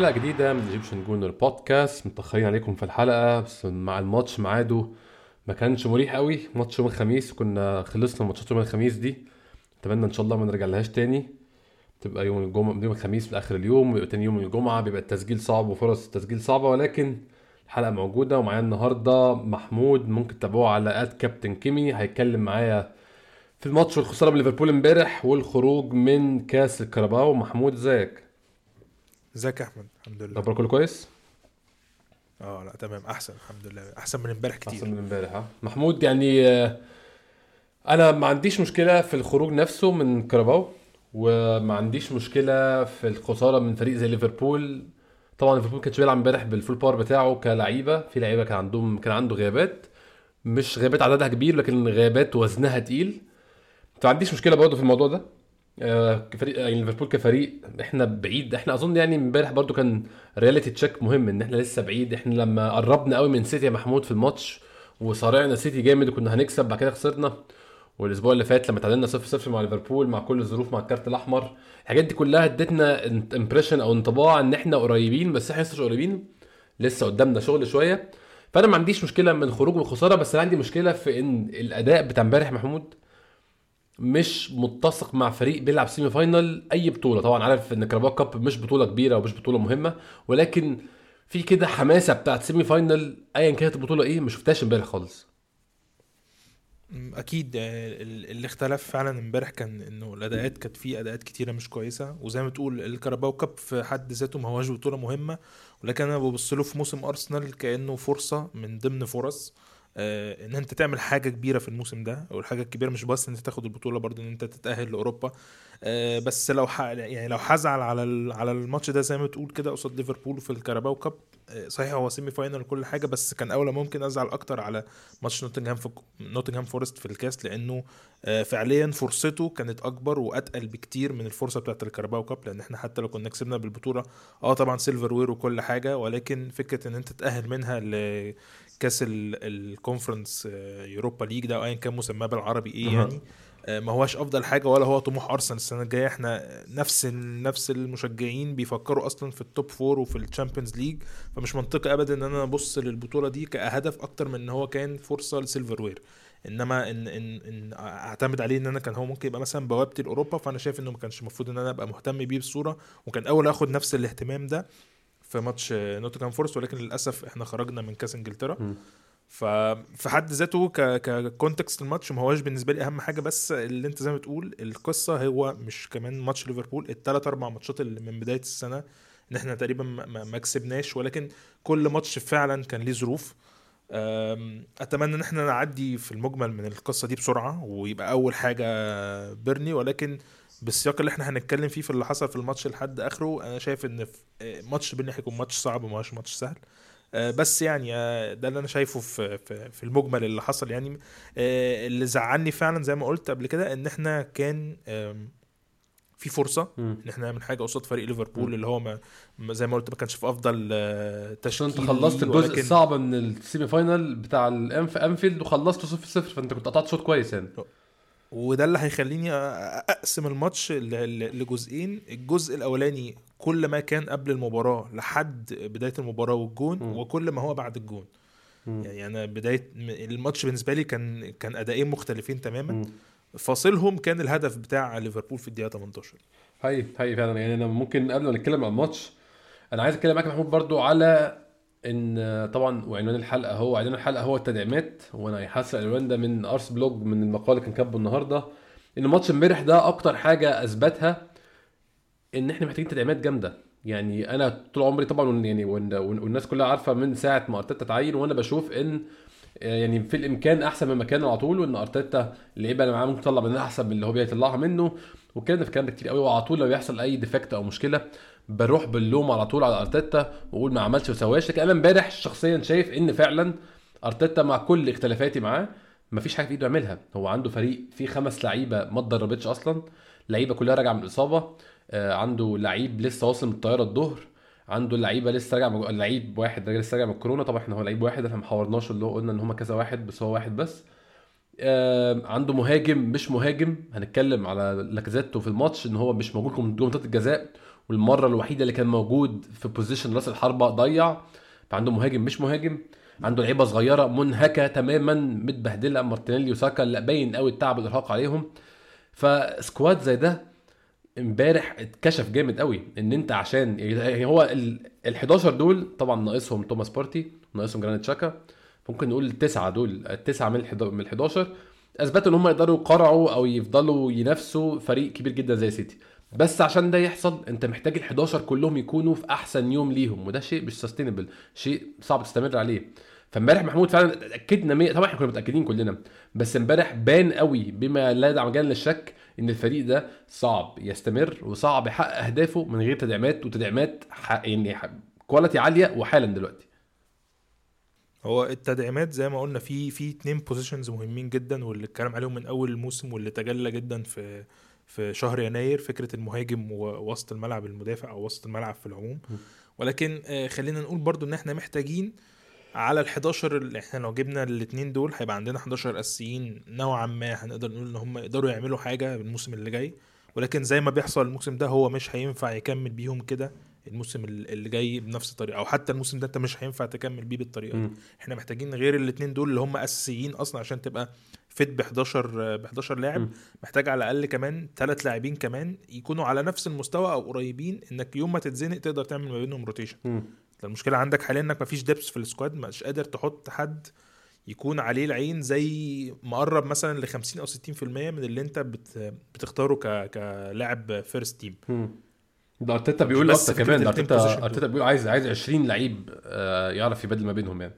حلقة جديدة من Egyptian Gooner Podcast متأخرين عليكم في الحلقة بس مع الماتش ميعاده ما كانش مريح قوي. ماتش يوم الخميس كنا خلصنا ماتشات يوم الخميس دي. أتمنى إن شاء الله ما نرجع لهاش تاني. تبقى يوم الجمعة يوم الخميس في آخر اليوم ويبقى تاني يوم الجمعة. بيبقى التسجيل صعب وفرص التسجيل صعبة ولكن الحلقة موجودة. ومعايا النهاردة محمود ممكن تتابعوه على at كابتن كيمي هيتكلم معايا في الماتش والخسارة من ليفربول امبارح والخروج من كاس الكاراباو. محمود إزيك؟ ازيك يا أحمد؟ الحمد لله. أخبارك كله كويس؟ آه لا تمام. أحسن الحمد لله. أحسن من امبارح كتير. أحسن من امبارح ها محمود يعني آه، أنا ما عنديش مشكلة في الخروج نفسه من كاراباو وما عنديش مشكلة في الخسارة من فريق زي ليفربول. طبعا ليفربول كانش بيلعب امبارح بال full power بتاعه كلعيبة. في لعيبة كان عندهم كان عنده غيابات. مش غيابات عددها كبير لكن غيابات وزنها تقيل. ما عنديش مشكلة برضه في الموضوع ده. آه، كفريق يعني ليفربول كفريق إحنا بعيد. إحنا أظن يعني إمبارح برضو كان reality check مهم إن إحنا لسه بعيد. إحنا لما قربنا قوي من سيتي يا محمود في الماتش وصارعنا سيتي جامد وكنا هنكسب بعد كده خسرنا. والأسبوع اللي فات لما تعادلنا 0 0 مع ليفربول مع كل الظروف مع الكارت الأحمر الحاجات دي كلها ادتنا impression أو انطباع إن إحنا قريبين بس إحنا لسه قريبين. لسه قدامنا شغل شوية. فأنا ما عنديش مشكلة من الخروج والخساره بس أنا عندي مشكلة في إن الأداء بتاع إمبارح محمود مش متسق مع فريق بيلعب semi-final أي بطولة. طبعا عارف إن كاراباو Cup مش بطولة كبيرة ومش بطولة مهمة ولكن في كده حماسة بتاعت semi-final ايا كانت البطولة إيه؟ ما شفتهاش إمبارح خالص. أكيد آه، اللي اختلف فعلا إمبارح كان إنه الأداءات كانت في أداءات كتيرة مش كويسة. وزي ما تقول الكاراباو Cup في حد ذاته ما هواش بطولة مهمة ولكن أنا ببص له في موسم ارسنال كأنه فرصة من ضمن فرص. إن أنت تعمل حاجة كبيرة في الموسم ده والحاجة الكبيرة مش بس إن أنت تاخد البطولة برضو إن أنت تتأهل لأوروبا آه، بس لو. يعني لو هزعل على على الماتش ده زي ما تقول كده قصاد ليفربول في الكاراباو Cup آه، صحيح هو semi-final وكل حاجة بس كان أولى ممكن أزعل أكتر على ماتش نوتنغهام في نوتنغهام Forest في الكاس لأنه فعليا فرصته كانت أكبر وأتقل بكتير من الفرصة بتاعت الكاراباو Cup لأن إحنا حتى لو كنا كسبنا بالبطولة آه طبعا silverware وكل حاجة ولكن فكرة إن أنت تتاهل منها كاس ال Conference يوروبا League ده ايا كان مسماه بالعربي إيه يعني آه، ما هواش أفضل حاجة ولا هو طموح أرسنال السنة الجاية. إحنا نفس نفس المشجعين بيفكروا أصلا في ال top four وفي ال Champions League فمش منطقي ابدا إن أنا أبص للبطولة دي كهدف أكتر من إن هو كان فرصة ل silverware إنما ان ان إن أعتمد عليه إن أنا كان هو ممكن يبقى مثلا بوابتي لاوروبا فأنا شايف إنه ما كانش المفروض إن أنا أبقى مهتم بيه بصورة. وكان أولى أخد نفس الاهتمام ده. في ماتش نوتنغهام Forest ولكن للأسف إحنا خرجنا من كأس إنجلترا. ففي حد ذاته ك context الماتش ما هواش بالنسبة لي أهم حاجة بس اللي أنت زي ما تقول القصة هو مش كمان ماتش ليفربول الثلاث أربع ماتشات اللي من بداية السنة إن إحنا تقريبا ما كسبناش ولكن كل ماتش فعلا كان ليه ظروف. أتمنى إن إحنا نعدي في المجمل من القصة دي بسرعة ويبقى أول حاجة بيرني ولكن بالسياق اللي إحنا هنتكلم فيه في اللي حصل في الماتش لحد آخره أنا شايف إن آه، ماتش بيرني هيكون ماتش صعب وما ماتش سهل. آه، بس يعني آه، ده اللي أنا شايفه في في المجمل اللي حصل يعني. اللي زعلني فعلا زي ما قلت قبل كده إن إحنا كان في فرصة إن إحنا نعمل حاجة قصاد فريق ليفربول اللي هو ما زي ما قلت ما كانش في أفضل تشكيل أنت خلصت الجزء ولكن... الصعب من ال semi final بتاع الانفيلد وخلصته 0 0 فأنت كنت قطعت شوط كويس يعني. وده اللي هيخليني أقسم الماتش لجزئين الجزء الأولاني كل ما كان قبل المباراة لحد بداية المباراة والجون م. وكل ما هو بعد الجون م. يعني أنا بداية الماتش بالنسبة لي كان كان أدائين مختلفين تماما م. فاصلهم كان الهدف بتاع ليفربول في الدقيقة 18 هاي هاي فعلا يعني أنا ممكن قبل ما نتكلم عن الماتش أنا عايز أتكلم معاك محمود برضو على إن طبعا وعنوان الحلقة هو عنوان الحلقة هو التدعيمات وأنا حاسس العنوان ده من أرس بلوج من المقال اللي كان كاتبه النهارده إن ماتش امبارح ده أكتر حاجة أثبتها إن إحنا محتاجين تدعيمات جامدة. يعني أنا طول عمري طبعا يعني والناس كلها عارفة من ساعة ما أرتيتا اتعين وأنا بشوف إن يعني في الإمكان أحسن من مكانه على طول وإن أرتيتا اللعيبة اللي معاه ممكن تطلع منها أحسن من اللي هو بيطلعها منه. وكان في الكلام ده كتير قوي وعلى طول لو يحصل أي ديفكت أو مشكلة بروح باللوم على طول على أرتيتا وأقول ما عملش وسواش لكن أنا امبارح شخصيا شايف إن فعلا أرتيتا مع كل اختلافاتي معاه مفيش حاجة في إيده يعملها. هو عنده فريق فيه خمس لعيبة ما اتدربتش أصلا لعيبة كلها راجعة من الإصابة آه عنده لعيب لسه واصل من الطيارة الظهر عنده لعيبة لسه راجع من... لعيب واحد لسه راجع من الكورونا. طبعا إحنا هو لعيب واحد إحنا ما حورناش اللي هو قلنا إن هم كذا واحد بس هو واحد بس. آه عنده مهاجم مش مهاجم. هنتكلم على لاكازيتو في الماتش إن هو مش موجود جوه منطقه الجزاء والمرة الوحيدة اللي كان موجود في position رأس الحربة ضيع فعنده مهاجم مش مهاجم عنده لعيبة صغيرة منهكة تماما متبهدلة مارتينيلي وساكا لا باين قوي التعب والارهاق عليهم. ف squad زي ده امبارح اتكشف جامد قوي إن أنت عشان يعني هو ال 11 دول طبعا ناقصهم توماس بارتي ناقصهم جرانيت شاكا ممكن نقول التسعه دول التسعه من ال 11 أثبتوا إن هم يقدروا يقارعوا أو يفضلوا ينافسوا فريق كبير جدا زي سيتي. بس عشان ده يحصل انت محتاج ال 11 كلهم يكونوا في أحسن يوم ليهم وده شيء مش sustainable شيء صعب تستمر عليه. فامبارح محمود فعلا اتأكدنا مية طبعا إحنا كنا متأكدين كلنا بس امبارح بان قوي بما لا داعي مجال للشك إن الفريق ده صعب يستمر وصعب يحقق أهدافه من غير تدعيمات وتدعيمات يعني quality عالية وحالا دلوقتي. هو التدعيمات زي ما قلنا في في اتنين positions مهمين جدا واللي اتكلم عليهم من أول الموسم واللي تجلى جدا في في شهر يناير فكرة المهاجم ووسط الملعب المدافع أو وسط الملعب في العموم. ولكن آه، خلينا نقول برضو إن إحنا محتاجين على ال 11 اللي إحنا لو جبنا الاثنين دول هيبقى عندنا 11 أساسيين نوعا ما هنقدر نقول إن هم يقدروا يعملوا حاجة الموسم اللي جاي. ولكن زي ما بيحصل الموسم ده هو مش هينفع يكمل بيهم كده الموسم اللي جاي بنفس الطريقة. أو حتى الموسم ده أنت مش هينفع تكمل بيه بالطريقة دي. إحنا محتاجين غير الاثنين دول اللي هم أساسيين أصلا عشان تبقى fit ب 11 ب 11 لاعب م. محتاج على الأقل كمان ثلاث لاعبين كمان يكونوا على نفس المستوى أو قريبين إنك يوم ما تتزنق تقدر تعمل ما بينهم rotation المشكلة عندك حاليا إنك مفيش depth في ال squad مش قادر تحط حد يكون عليه العين زي مقرب مثلا ل 50 أو 60% من اللي أنت بت بتختاره ك كلاعب first team ده أرتيتا بيقول أكتر كمان أرتيتا أرتيتا بيقول عايز عايز 20 لعيب آه، يعرف يبدل ما بينهم يعني.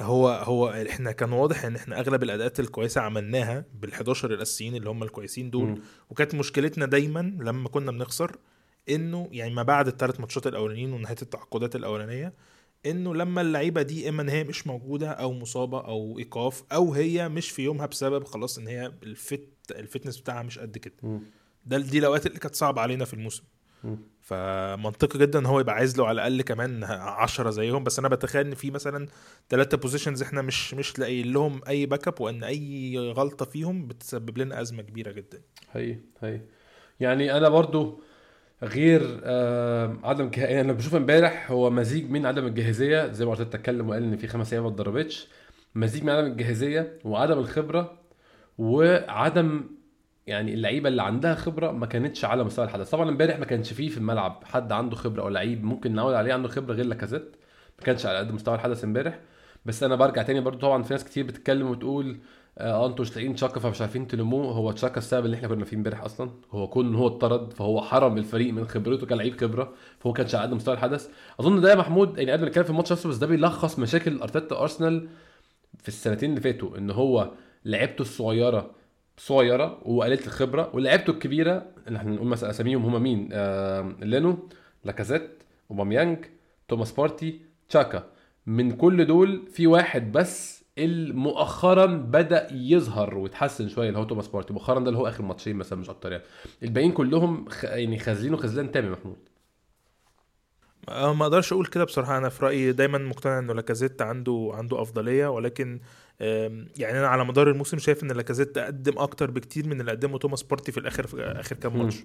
هو هو إحنا كان واضح إن إحنا أغلب الأداءات الكويسة عملناها بال11 الأساسيين اللي هم الكويسين دول. م. وكانت مشكلتنا دايما لما كنا بنخسر إنه يعني ما بعد الثلاث ماتشات الأولانيين ونهاية التعاقدات الأولانية إنه لما اللعيبة دي إما إن هي مش موجودة أو مصابة أو إيقاف أو هي مش في يومها بسبب خلاص إن هي الفت ال fitness بتاعها مش قد كده. ده دي الأوقات اللي كانت صعبة علينا في الموسم. فمنطقي جدا إن هو يبقى عايز له على الأقل كمان 10 زيهم. بس أنا بتخيل إن في مثلا ثلاثة positions إحنا مش مش لاقيين لهم أي back up وإن أي غلطة فيهم بتسبب لنا أزمة كبيرة جدا. هي هي. يعني أنا برضو غير آه عدم يعني أنا بشوف إمبارح هو مزيج من عدم الجاهزية زي ما قلت اتكلم وقال إن في خمس أيام ما اتدربتش مزيج من عدم الجاهزية وعدم الخبرة وعدم يعني اللعيبة اللي عندها خبرة ما كانتش على مستوى الحدث. طبعا امبارح ما كانش فيه في الملعب حد عنده خبرة أو لعيب ممكن نعود عليه عنده خبرة غير لاكازيت. ما كانش على قد مستوى الحدث امبارح. بس أنا برجع تاني برضو طبعا في ناس كتير بتتكلم وتقول آه أنتوا مش لاقيين تشاكا فمش عارفين تلموه هو تشاكا السبب اللي إحنا كنا فيه امبارح أصلا. هو كون هو اتطرد فهو حرم الفريق من خبرته كلاعب خبرة فهو ما كانش على قد مستوى الحدث. أظن ده يا محمود يعني قبل ما نتكلم في الماتش نفسه بس ده بيلخص مشاكل أرتيتا ارسنال في السنتين اللي فاتوا. إن هو لعبته الصغيرة صغيرة وقليله الخبرة ولعبته الكبيرة اللي إحنا نقول مثلا أساميهم هم مين؟ آه لينو لاكازيت أوباميانج توماس بارتي تشاكا. من كل دول في واحد بس اللي مؤخرا بدأ يظهر ويتحسن شوية اللي هو توماس بارتي. مؤخرا ده اللي هو آخر ماتشين مثلا مش أكتر يعني. الباقيين كلهم خ... يعني خاذلينه خذلان تام يا محمود. آه، ما أقدرش أقول كده بصراحة. أنا في رأيي دايما مقتنع إنه لاكازيت عنده عنده أفضلية ولكن يعني أنا على مدار الموسم شايف إن لاكازيت قدم أكتر بكتير من اللي قدمه توماس بارتي في الآخر في آخر كام ماتش.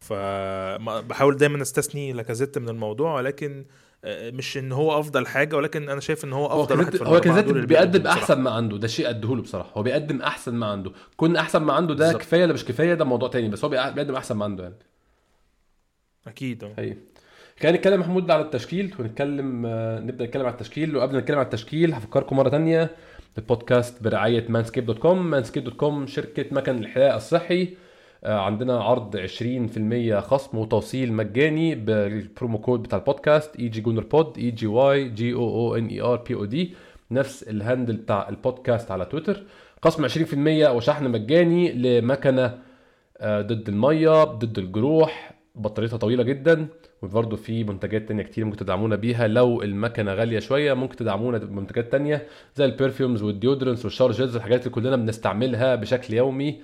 فبحاول دايما أستثني لاكازيت من الموضوع ولكن آه، مش إن هو أفضل حاجة ولكن أنا شايف إن هو أفضل واحد في هو لاكازيت بيقدم أحسن ما عنده ده شيء اديهوله بصراحة. هو بيقدم أحسن ما عنده. كون أحسن ما عنده ده بالزبط. كفاية ولا مش كفاية ده موضوع تاني بس هو بيقدم أحسن ما عنده يعني. أكيد. آه خلينا نتكلم محمود على التشكيل ونتكلم آه، نبدأ نتكلم على التشكيل. وقبل ما نتكلم على التشكيل هفكركم مرة ثانية البودكاست برعاية مانسكيب dot com مانسكيب dot com شركة مكن الحلاقه الصحي. آه، عندنا عرض 20% خصم وتوصيل مجاني بال promo code بتاع البودكاست EG Gooner Pod E G Y G O O N E R P O D نفس ال handle بتاع البودكاست على تويتر. خصم 20% وشحن مجاني لمكنة آه، ضد المية ضد الجروح. بطاريتها طويلة جدا. وبرضه في منتجات تانية كتير ممكن تدعمونا بيها. لو المكنة غالية شوية ممكن تدعمونا بمنتجات تانية زي ال perfumes وال deodorants وال shower gels اللي كلنا بنستعملها بشكل يومي.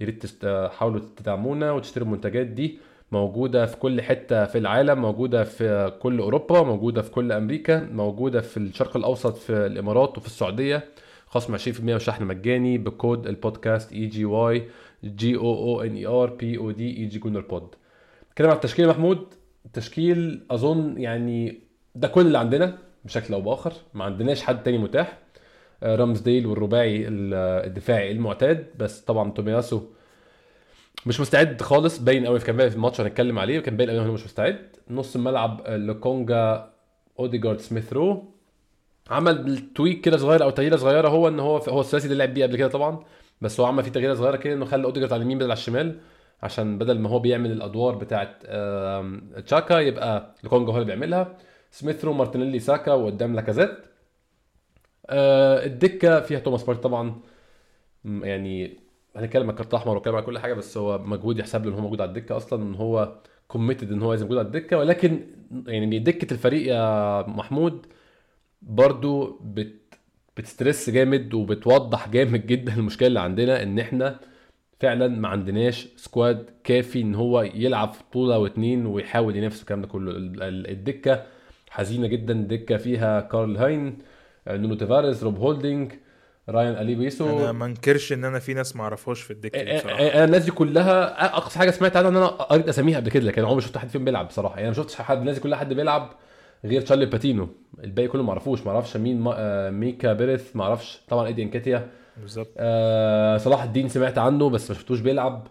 يا ريت تحاولوا تدعمونا وتشتروا المنتجات دي. موجودة في كل حتة في العالم موجودة في كل أوروبا موجودة في كل أمريكا موجودة في الشرق الأوسط في الإمارات وفي السعودية. خصم 20% وشحن مجاني بكود البودكاست E G Y G O O N E R P O D EGY Gooner Pod نتكلم عن التشكيل محمود. التشكيل أظن يعني ده كل اللي عندنا بشكل أو بآخر. ما عندناش حد تاني متاح. آه، رامزديل والرباعي ال- الدفاعي المعتاد. بس طبعا تومياسو مش مستعد خالص. باين قوي كان في الماتش هنتكلم عليه وكان باين قوي انه مش مستعد. نص الملعب آه، لوكونجا أوديجارد سميث رو. عمل tweak كده صغير أو تغييرة صغيرة. هو إن هو هو الثلاثي اللي لعب بيه قبل كده طبعا. بس هو عمل فيه تغييرة صغيرة كده إنه خلى أوديجارد على اليمين بدل على الشمال. عشان بدل ما هو بيعمل الأدوار بتاعت آم، تشاكا يبقى لوكونجا هو اللي بيعملها. سميث رو مارتينيلي ساكا وقدام لاكازيت. آه، الدكة فيها توماس بارتي طبعا. يعني هنتكلم عن كارت أحمر وكلام عن كل حاجة بس هو مجهود يحسب له إن هو موجود على الدكة أصلا إن هو committed إن هو لازم موجود على الدكة. ولكن يعني دكة الفريق يا محمود برضو بت بت stress جامد وبتوضح جامد جدا المشكلة اللي عندنا إن إحنا فعلا ما عندناش squad كافي إن هو يلعب في بطولة واتنين ويحاول ينافس الكلام ده كله. ال- ال- الدكة حزينة جدا الدكه فيها كارل هاين نونو تيفاريز روب هولدينج رايان أليبيوسو. أنا ما انكرش إن أنا في ناس ما أعرفهاش في الدكة بصراحة. أنا الناس دي كلها أقصى حاجة سمعت عنها إن أنا قريت أساميها قبل كده لكن عمري ما شفت حد فيهم بيلعب بصراحة. يعني ما شفتش حد الناس دي كلها حد بيلعب غير تشارلي باتينو. الباقي كله ما أعرفوش ما أعرفش مين آه، ميكا بيريث ما أعرفش طبعا إيدي إنكيتيا. بالظبط. آه صلاح الدين سمعت عنه بس ما شفتوش بيلعب.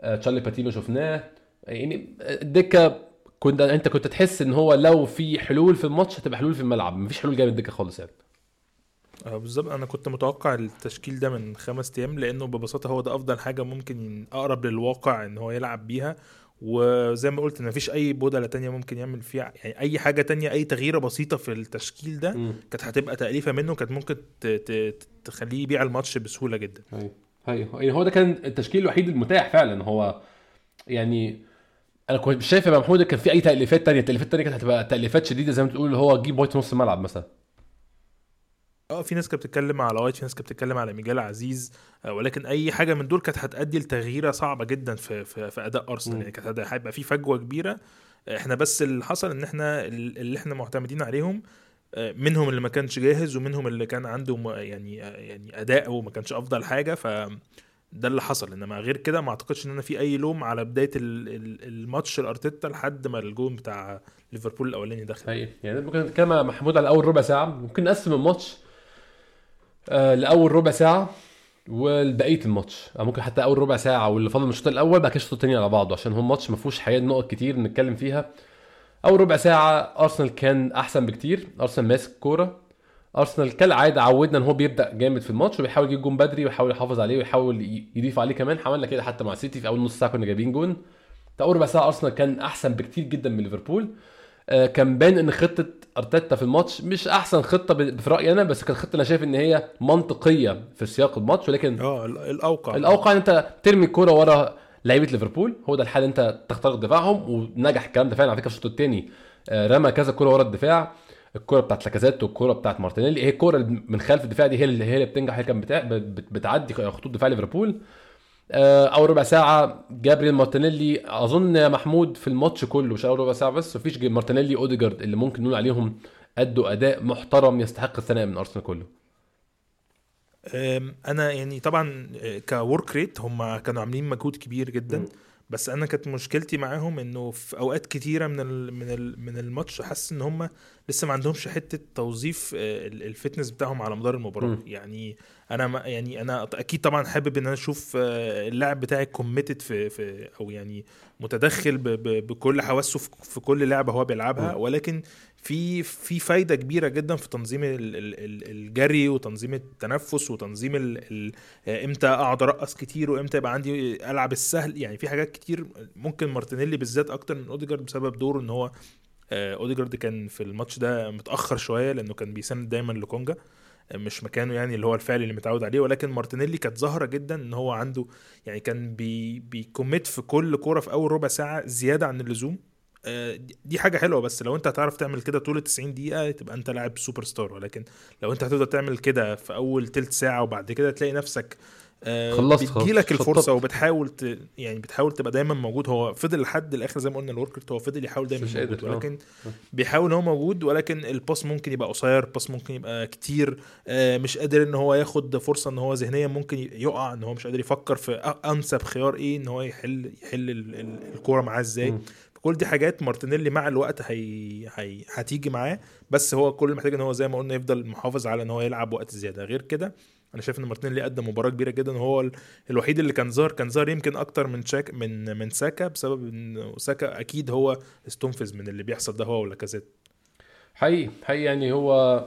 آه تشارلي باتينو شفناه. يعني الدكة كنت انت كنت تحس ان هو لو في حلول في الماتش هتبقى حلول في الملعب. مفيش حلول جاية من الدكة خالص يعني. آه بالظبط. أنا كنت متوقع التشكيل ده من خمس أيام لأنه ببساطة هو ده أفضل حاجة ممكن أقرب للواقع إن هو يلعب بيها. وزي ما قلت إن مفيش أي بدله تانية ممكن يعمل فيها يعني أي حاجة تانية أي تغييرة بسيطة في التشكيل ده. كانت هتبقى تأليفة منه كانت ممكن تخليه يبيع الماتش بسهولة جدا. أيوه. أيوه. يعني هو ده كان التشكيل الوحيد المتاح فعلا. هو يعني أنا كنت مش شايف يا محمود كان في أي تأليفات تانية. التاليفات التانية كانت هتبقى تأليفات شديدة زي ما تقول اللي هو جيب وايت نص الملعب مثلا. آه في ناس كانت بتتكلم على وايت في ناس كانت بتتكلم على ميجيل عزيز آه، ولكن أي حاجة من دول كانت هتأدي لتغييرة صعبة جدا في في, في أداء أرسنال. يعني كانت هيبقى في فجوة كبيرة. آه، إحنا بس اللي حصل إن إحنا ال- اللي إحنا معتمدين عليهم آه، منهم اللي ما كانش جاهز ومنهم اللي كان عنده يعني يعني اداءه ما كانش أفضل حاجة. ف ده اللي حصل. إنما غير كده ما أعتقدش إن أنا في أي لوم على بداية ال- ال- الماتش لأرتيتا لحد ما الجون بتاع ليفربول الأولاني دخل. أيوه يعني ممكن نتكلم مع محمود على أول ربع ساعة. ممكن نقسم الماتش لأول ربع ساعة والبقية الماتش. أو ممكن حتى أول ربع ساعة واللي فاضل من الشوط الأول بعد كده الشوط الثاني على بعضه عشان هو ماتش ما فيهوش حقيقه نقط كتير نتكلم فيها. أول ربع ساعة أرسنال كان أحسن بكتير. أرسنال ماسك كورة. أرسنال كالعادة عودنا إن هو بيبدأ جامد في الماتش وبيحاول يجيب جون بدري ويحاول يحافظ عليه ويحاول يضيف عليه كمان. عملنا كده حتى مع سيتي في أول نص ساعة كنا جايبين جون. اول ربع ساعة أرسنال كان أحسن بكتير جدا من ليفربول. آه، كان باين إن خطة أرتيتا في الماتش مش أحسن خطة في رأيي أنا بس كانت خطة أنا شايف إن هي منطقية في سياق الماتش ولكن آه ال- الأوقع. الأوقع إن أنت ترمي الكورة ورا لعيبة ليفربول هو ده الحال أنت تخترق دفاعهم ونجح الكلام ده فعلا. على فكرة في الشوط الثاني رمى كذا كورة ورا الدفاع الكورة بتاعت لاكازيت والكورة بتاعت مارتينيلي هي الكورة من خلف الدفاع دي هي اللي هي اللي بتنجح هي اللي كانت بتعدي خطوط دفاع ليفربول. آه، أول ربع ساعة جابريل مارتينيلي أظن يا محمود في الماتش كله مش أول ربع ساعة بس مفيش مارتينيلي أوديجارد اللي ممكن نقول عليهم أدوا أداء محترم يستحق الثناء من أرسنال كله أنا يعني طبعا ك work rate هم كانوا عاملين مجهود كبير جدا مم. بس أنا كانت مشكلتي معاهم إنه في أوقات كتيرة من ال من ال من الماتش حاسس إن هم لسه ما عندهمش حتة توظيف آه، ال- ال fitness بتاعهم على مدار المباراة مم. يعني أنا ما يعني أنا أكيد طبعا حابب إن أنا أشوف آه، اللاعب بتاعي committed في في أو يعني متدخل ب ب بكل حواسه في في كل لعبة هو بيلعبها. ولكن في في فايدة كبيرة جدا في تنظيم ال- ال- ال- الجري وتنظيم التنفس وتنظيم إمتى أقعد أرقص كتير وامتى يبقى عندي ألعب السهل. يعني في حاجات كتير ممكن مارتينيلي بالذات أكتر من أوديجارد بسبب دوره إن هو آه، أوديجارد كان في الماتش ده متأخر شوية لأنه كان بيساند دايما لكونجا آه، مش مكانه يعني اللي هو الفعلي اللي متعود عليه. ولكن مارتينيلي كانت ظاهرة جدا إن هو عنده يعني كان بي بي commit في كل كورة في أول ربع ساعة زيادة عن اللزوم. دي حاجة حلوة بس لو أنت هتعرف تعمل كده طول ال 90 دقيقة تبقى أنت لاعب سوبر ستار ولكن لو أنت هتفضل تعمل كده في أول تلت ساعة وبعد كده تلاقي نفسك آه، خلصت بتجيلك الفرصة. وبتحاول ت... يعني بتحاول تبقى دايما موجود هو فضل لحد الآخر زي ما قلنا ال work rate هو فضل يحاول دايما موجود قادر، آه. ولكن بيحاول هو موجود ولكن ال pass ممكن يبقى قصير ال pass ممكن يبقى كتير آه، مش قادر إن هو ياخد فرصة إن هو ذهنيا ممكن يقع إن هو مش قادر يفكر في أنسب خيار إيه إن هو يحل يحل ال- ال- الكورة معاه إزاي. كل دي حاجات مارتينيلي مع الوقت هي... هي... هتيجي معاه. بس هو كل محتاج إن هو زي ما قلنا يفضل محافظ على إن هو يلعب وقت زيادة. غير كده أنا شايف إن مارتينيلي قدم مباراة كبيرة جدا وهو ال- الوحيد اللي كان ظاهر كان ظاهر يمكن أكتر من شاك من من ساكا بسبب إن ساكا أكيد هو استنفذ من اللي بيحصل ده هو ولاكازيت. حقيقي حقيقي يعني هو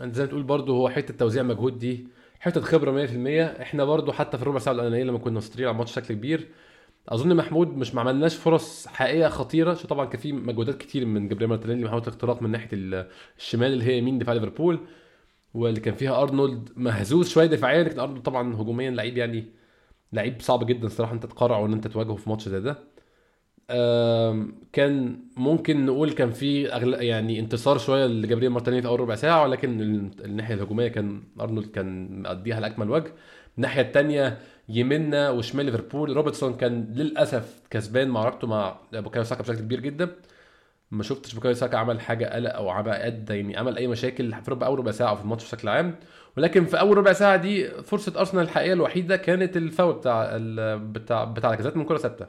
أنت زي ما تقول برضه هو حتة توزيع مجهود دي حتة خبرة 100% إحنا برضه حتى في الربع ساعة الاولانيه لما كنا مسيطرين على الماتش بشكل كبير أظن محمود مش ما عملناش فرص حقيقية خطيرة عشان طبعا كان في مجهودات كتير من جبريل مارتينيلي محاولة اختراق من ناحية ال- الشمال اللي هي يمين دفاع ليفربول واللي كان فيها أرنولد مهزوز شوية دفاعيا لكن أرنولد طبعا هجوميا لعيب يعني لعيب صعب جدا الصراحه أنت تقف وإن أنت تواجهه في ماتش زي ده. كان ممكن نقول كان في أغل... يعني انتصار شوية لجابرييل مارتينيلي في أول ربع ساعة ولكن ال- الناحية الهجومية كان أرنولد كان مقضيها على اكمل وجه. الناحية الثانية يمنا وشمال ليفربول. روبرتسون كان للأسف كسبان معركته مع بوكايو ساكا بشكل كبير جدا. ما شفتش بوكايو ساكا عمل حاجة قلق أو عمل ادى يعني عمل أي مشاكل في ربع اول ربع ساعة أو في الماتش بشكل عام. ولكن في أول ربع ساعة دي فرصة أرسنال الحقيقية الوحيدة كانت الفاول بتاع ال... بتاع بتاع لاكازيت من كرة ثابتة.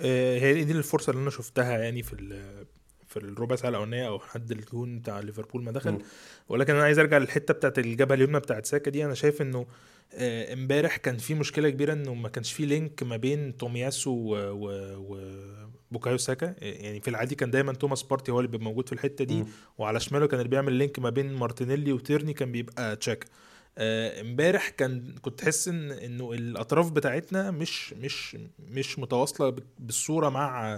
آه، هي دي الفرصة اللي أنا شفتها يعني في ال- في الربع ساعة الأولانية أو لحد الجون بتاع ليفربول ما دخل. ولكن أنا عايز أرجع للحتة بتاعت الجبهة اليمنى بتاعت ساكا دي. أنا شايف إنه آه، إمبارح كان في مشكلة كبيرة إنه ما كانش في link ما بين تومياسو و, و, و بوكايو ساكا. آه، يعني في العادي كان دايما توماس بارتي هو اللي بيبقى موجود في الحتة دي. مم. وعلى شماله كان اللي بيعمل link ما بين مارتينيلي وتيرني كان بيبقى تشاكا. آه، إمبارح كان كنت تحس إن إنه الأطراف بتاعتنا مش مش مش متواصلة بالصورة مع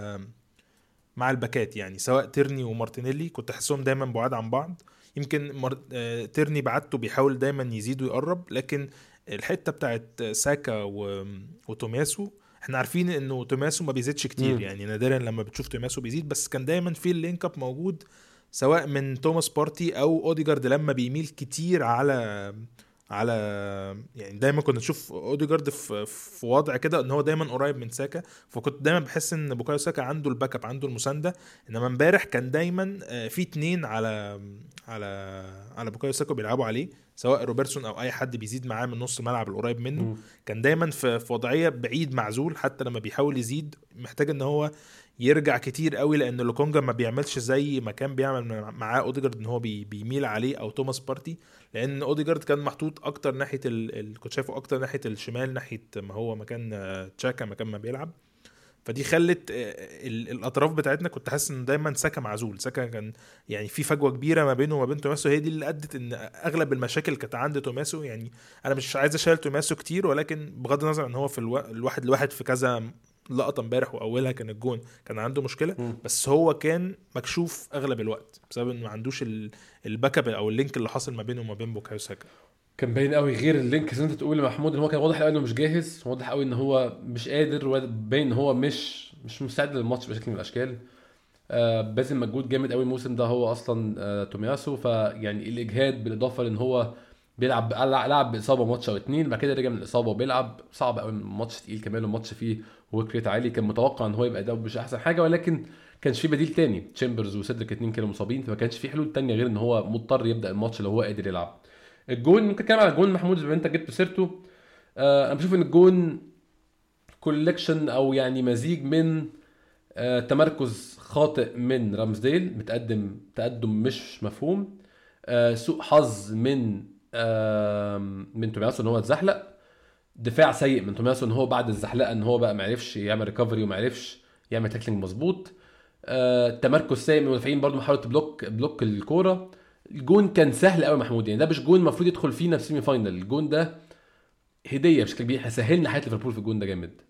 مع الباكات يعني سواء تيرني ومارتينيلي كنت أحسهم دايما بعاد عن بعض يمكن مار... آه، تيرني بعدته بيحاول دايما يزيد ويقرب لكن الحتة بتاعت ساكا و... وتومياسو إحنا عارفين إنه تومياسو ما بيزيدش كتير مم. يعني نادرا لما بتشوف تومياسو بيزيد بس كان دايما في ال link up موجود سواء من توماس بارتي أو أوديجارد لما بيميل كتير على على يعني دايما كنا نشوف أوديجارد في في وضع كده إن هو دايما قريب من ساكا. فكنت دايما بحس إن بوكايو ساكا عنده ال backup عنده المساندة. إنما امبارح كان دايما آه، في اتنين على على على بوكايو ساكا بيلعبوا عليه سواء روبرتسون أو أي حد بيزيد معاه من نص الملعب القريب منه. مم. كان دايما في في وضعية بعيد معزول حتى لما بيحاول يزيد محتاج إن هو يرجع كتير قوي لأن لوكونجا ما بيعملش زي ما كان بيعمل معاه أوديجارد إن هو بي بيميل عليه أو توماس بارتي لأن أوديجارد كان محطوط أكتر ناحية ال... كنت شايفه أكتر ناحية الشمال ناحية ما هو مكان آه، تشاكا مكان ما بيلعب. فدي خلت آه، ال- الأطراف بتاعتنا كنت حاسس إن دايما ساكا معزول. ساكا كان يعني في فجوة كبيرة ما بينه وما بين توماسو هي دي اللي أدت إن أغلب المشاكل كانت عند توماسو. يعني أنا مش عايز أشيل توماسو كتير ولكن بغض النظر إن هو في ألو... الواحد لواحد في كذا لقطة امبارح وأولها كان الجون كان عنده مشكلة مم. بس هو كان مكشوف أغلب الوقت بسبب انه ما عندوش ال- backup أو ال link اللي حاصل ما بينه وما بين بوكايو ساكا. كان باين قوي غير ال link زي ما أنت تقول لمحمود إن هو كان واضح قوي إنه مش جاهز واضح قوي إن هو مش قادر وباين إن هو مش مش مستعد للماتش بشكل من الأشكال. آه باذل مجهود جامد قوي الموسم ده هو أصلا آه تومياسو. فيعني الإجهاد بالإضافة لإن هو بيلعب لعب بإصابة ماتش أو اتنين بعد كده رجع من الإصابة وبيلعب. صعب قوي ماتش تقيل كمان وماتش فيه work rate عالي كان متوقع إن هو يبقى اداؤه مش أحسن حاجة ولكن كانش في بديل تاني. تشامبرز وسيدريك اتنين كانوا مصابين فما كانش في حلول تانية غير إن هو مضطر يبدأ الماتش لو هو قادر يلعب. الجون ممكن نتكلم على الجون محمود زي ما أنت جبت سيرته آه أنا بشوف إن الجون collection أو يعني مزيج من آه تمركز خاطئ من رامزديل متقدم تقدم مش مفهوم. آه سوء حظ من آه من تومياسو إن هو اتزحلق. دفاع سيء من تومياسو إن هو بعد الزحلقة إن هو بقى ما عرفش يعمل recovery وما عرفش يعمل tackling مظبوط. آه تمركز سيء من المدافعين برضه محاوله block block الكورة. الجون كان سهل قوي محمود يعني ده مش جون المفروض يدخل فينا في semi final الجون ده هدية بشكل كبير. سهلنا حياة ليفربول في الجون ده جامد.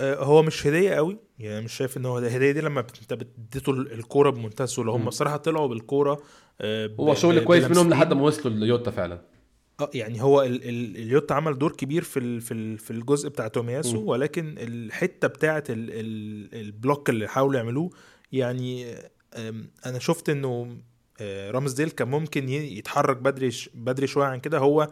آه، هو مش هدية قوي يعني مش شايف إن هو هدية دي لما أنت بتديته الكورة بمنتهى السهولة. هم. الصراحه طلعوا بالكورة آه، هو شغل كويس منهم. لحد ما وصلوا لجوتا فعلا. آه يعني هو ال ال الجوتا عمل دور كبير في ال في ال في الجزء بتاع تومياسو. ولكن الحتة بتاعه ال ال ال block اللي حاولوا يعملوه يعني أنا شفت إنه آه، رامزديل كان ممكن يتحرك بدري بدري شوية عن كده هو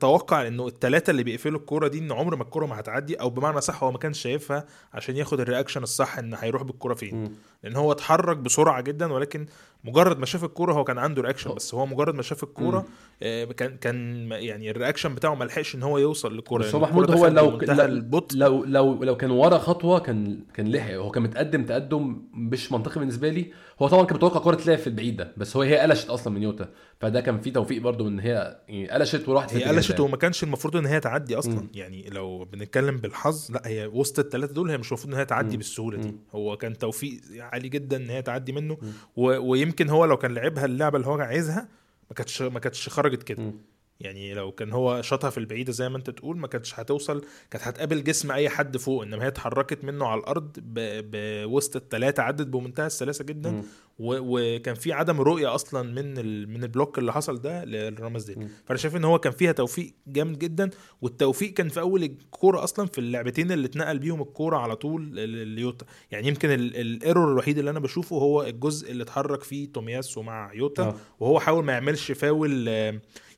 توقع انه الثلاثه اللي بيقفلوا الكورة دي إن عمر ما الكورة ما هتعدي أو بمعنى صح هو ما كانش شايفها عشان ياخد ال reaction الصح إن هيروح بالكورة فين. لأن هو اتحرك بسرعة جدا ولكن مجرد ما شاف الكورة هو كان عنده reaction بس هو مجرد ما شاف الكورة آه، كان كان يعني ال reaction بتاعه ما لحقش إن هو يوصل للكورة. بس لأن هو محمود هو لو البطء. لو لو لو كان ورا خطوة كان كان لحق. هو كان متقدم تقدم مش منطقي بالنسبة لي. هو طبعا كان متوقع كوره تلعب في البعيد ده بس هو هي قلشت أصلا من يوتا. فده كان فيه توفيق برضو إن هي يعني قلشت وراحت الاتجاه قلشت. وما كانش المفروض إن هي تعدي أصلا مم. يعني لو بنتكلم بالحظ لا هي وسط الثلاثه دول هي مش المفروض إن هي تعدي مم. بالسهولة دي مم. هو كان توفيق عالي جدا إن هي تعدي منه. و... ويمكن هو لو كان لعبها اللعبة اللي هو عايزها ما كانتش ما كانتش خرجت كده مم. يعني لو كان هو شاطها في البعيدة زي ما أنت تقول ما كانتش هتوصل كانت هتقابل جسم أي حد فوق إنما هي اتحركت منه على الأرض ب... بوسط الثلاثه عدت بمنتهى السلاسة جدا مم. وكان في عدم رؤية أصلا من. من ال block اللي حصل ده لرامزديل مم. فأنا شايف إن هو كان فيها توفيق جامد جدا والتوفيق كان في أول الكورة أصلا في اللعبتين اللي اتنقل بيهم الكورة على طول لجوتا يعني يمكن ال- error الوحيد اللي أنا بشوفه هو الجزء اللي اتحرك فيه تومياسو مع جوتا آه. وهو حاول ما يعملش فاول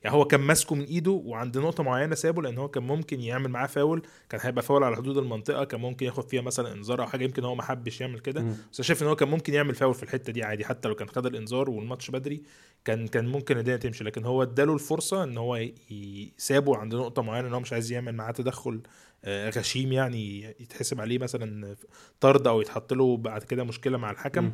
يعني هو كان ماسكه من ايده وعند نقطة معينة سابه لأن هو كان ممكن يعمل معاه فاول كان هيبقى فاول على حدود المنطقة كان ممكن ياخد فيها مثلا إنذار أو حاجة يمكن هو ما حبش يعمل كده. بس شايف إن هو كان ممكن يعمل فاول في الحتة دي عادي حتى لو كان خد الإنذار والماتش بدري كان كان ممكن الدنيا تمشي. لكن هو اداله الفرصة إن هو ي- ي- سابه عند نقطة معينة إن هو مش عايز يعمل معاه تدخل آه، غشيم يعني يتحسب عليه مثلا طرد أو يتحط له بعد كده مشكلة مع الحكم.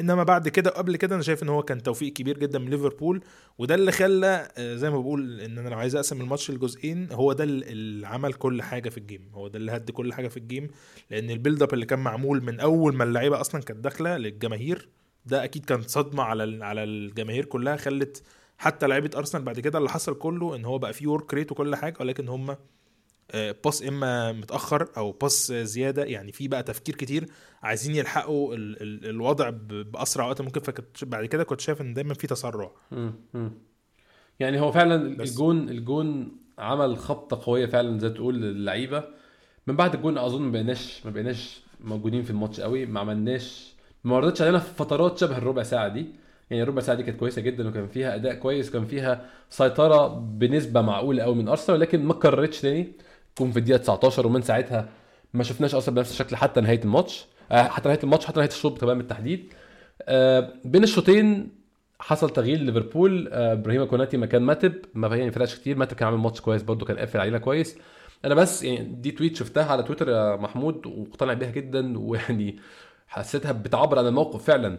إنما بعد كده وقبل كده أنا شايف إن هو كان توفيق كبير جدا من ليفربول وده اللي خلى آه، زي ما بقول إن أنا لو عايز أقسم الماتش لجزئين هو ده ال- اللي عمل كل حاجة في ال game هو ده اللي هد كل حاجة في ال game لأن ال build up اللي كان معمول من أول ما اللعيبة أصلا كانت داخلة للجماهير ده أكيد كان صدمة على على الجماهير كلها خلت حتى لعيبة أرسنال بعد كده اللي حصل كله إن هو بقى فيه work rate وكل حاجة ولكن هم آه، pass إما متأخر أو pass زيادة يعني في بقى تفكير كتير عايزين يلحقوا ال ال الوضع بأسرع وقت ممكن. فكنت بعد كده كنت شايف إن دايما في تسرع. يعني هو فعلا. الجون الجون عمل خبطة قوية فعلا زي تقول للعيبة. من بعد الجون أظن ما بقيناش ما بقيناش موجودين في الماتش قوي. ما عملناش ما وردتش علينا في فترات شبه الربع ساعة دي. يعني الربع ساعة دي كانت كويسة جدا وكان فيها أداء كويس وكان فيها سيطرة بنسبة معقولة قوي من أرسنال ولكن ما اتكررتش تاني. تكون في الدقيقة 19 ومن ساعتها ما شفناش أصلا بنفس الشكل حتى نهاية الماتش. آه، حتى نهاية الماتش حتى نهاية الشوط كمان بالتحديد آه، بين الشوطين حصل تغيير ليفربول آه، إبراهيم كوناتي مكان ماتب ما يعني ما فرقش كتير. ماتب كان عامل ماتش كويس برده كان قافل علينا كويس. أنا بس يعني دي tweet شفتها على تويتر يا محمود ومقتنع بيها جدا ويعني حسيتها بتعبر عن الموقف فعلا.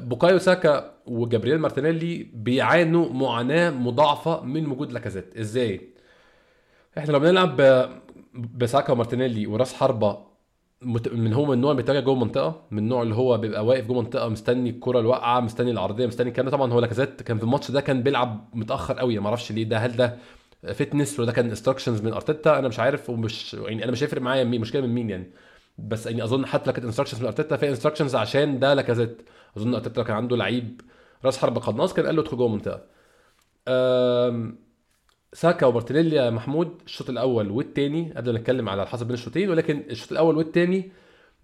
بوكايو ساكا وجابرييل مارتينيلي بيعانوا معاناة مضاعفة من وجود لاكازيت. إزاي؟ إحنا لو بنلعب بساكا ومارتينيلي وراس حربة من هو من النوع اللي بيتواجد جوه المنطقة؟ من النوع اللي هو بيبقى واقف جوه المنطقة مستني الكرة الواقعة مستني العرضية مستني الكلام ده. طبعا هو لاكازيت كان في الماتش ده كان بيلعب متأخر قوي. ما أعرفش ليه ده هل ده fitness ولا ده كان instructions من أرتيتا؟ أنا مش عارف ومش يعني أنا مش هيفرق معايا مين مشكلة من مين يعني. بس يعني أظن حتى لو كانت instructions من أرتيتا في instructions عشان ده لاكازيت. أظن أرتيتا كان عنده لعيب راس حربة قناص كان قال له ادخل جوه المنطقة. ساكا ومارتينيلي يا محمود الشوط الأول والثاني قبل ما نتكلم على الحسب بين الشوطين ولكن الشوط الأول والثاني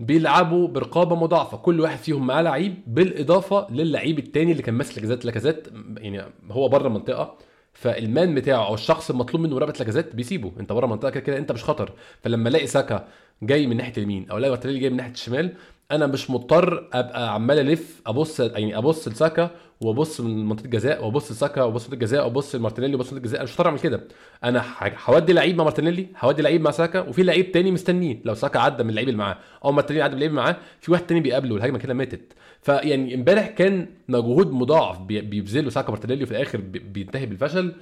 بيلعبوا برقابة مضاعفة كل واحد فيهم معاه لعيب بالإضافة للعيب الثاني اللي كان ماسك لاكازيت. لاكازيت يعني هو بره المنطقة فال man بتاعه أو الشخص المطلوب منه مراقبة لاكازيت بيسيبه. أنت بره المنطقة كده كده أنت مش خطر. فلما ألاقي ساكا جاي من ناحية اليمين أو ألاقي مارتينيلي جاي من ناحية الشمال أنا مش مضطر ابقى عمال الف ابص يعني ابص لساكا وابص من منطقه الجزاء وابص لساكا وابص لمنطقة الجزاء وابص لمارتينيلي وابص لمنطقة الجزاء أنا مش مضطر اعمل كده. أنا هودي لعيب مع مارتينيلي هودي لعيب مع ساكا وفي لعيب تاني مستنيه لو ساكا عدى من اللعيب اللي معاه. أو مارتينيلي عدى من اللعيب اللي معاه في واحد تاني بيقابله الهجمة كده ماتت. فيعني امبارح كان مجهود مضاعف بي- بيبذله ساكا مارتينيلي وفي الآخر بي- بينتهي بالفشل.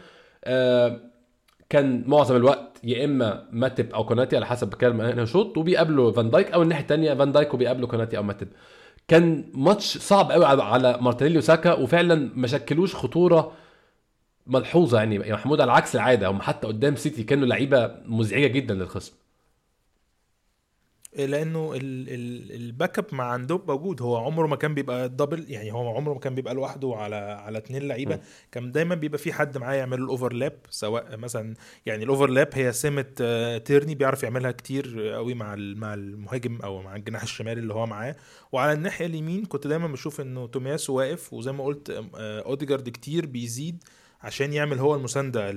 آه كان معظم الوقت يا إما ماتب أو كوناتي على حسب كام هنا شوط وبيقابلوا فان دايك أو الناحية الثانية فان دايك وبيقابلوا كوناتي أو ماتب. كان ماتش صعب قوي على- مارتينيلي وساكا وفعلا ما شكلوش خطورة ملحوظة يعني يا محمود على عكس العادة هم حتى قدام سيتي كانوا لعيبة مزعجة جدا للخصم. لأنه ال- ال- ال back up مع أندوب موجود. هو عمره ما كان بيبقى double يعني هو عمره ما كان بيبقى لوحده على على اتنين لعيبة. كان دايما بيبقى في حد معاه يعمل ال overlap سواء مثلا يعني ال overlap هي سمة آه، تيرني بيعرف يعملها كتير قوي مع مع المهاجم أو مع الجناح الشمالي اللي هو معاه. وعلى الناحية اليمين كنت دايما بشوف إنه تومياسو واقف وزي ما قلت آه، اوديجارد كتير بيزيد عشان يعمل هو المساندة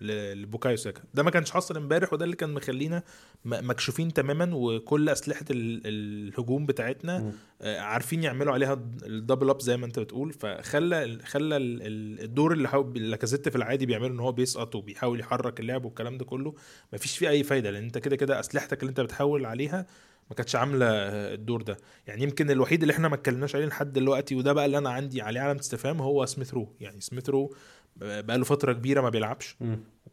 لبوكايو ساكا. ده ما كانش حاصل امبارح وده اللي كان مخلينا مكشوفين تماما وكل أسلحة ال- الهجوم بتاعتنا. آه، عارفين يعملوا عليها الد- ال double up زي ما انت بتقول. فخلى خلى ال- ال- الدور اللي حاول لاكازيت في العادي بيعمله إن هو بيسقط وبيحاول يحرك اللعب والكلام ده كله مفيش فيه أي فايدة لأن أنت كده كده أسلحتك اللي أنت بتحاول عليها ما كانتش عاملة آه، الدور ده. يعني يمكن الوحيد اللي إحنا ما اتكلمناش عليه لحد دلوقتي وده بقى اللي أنا عندي عليه علامة استفهام هو سميث رو يعني سميث رو بقى له فترة كبيرة ما بيلعبش.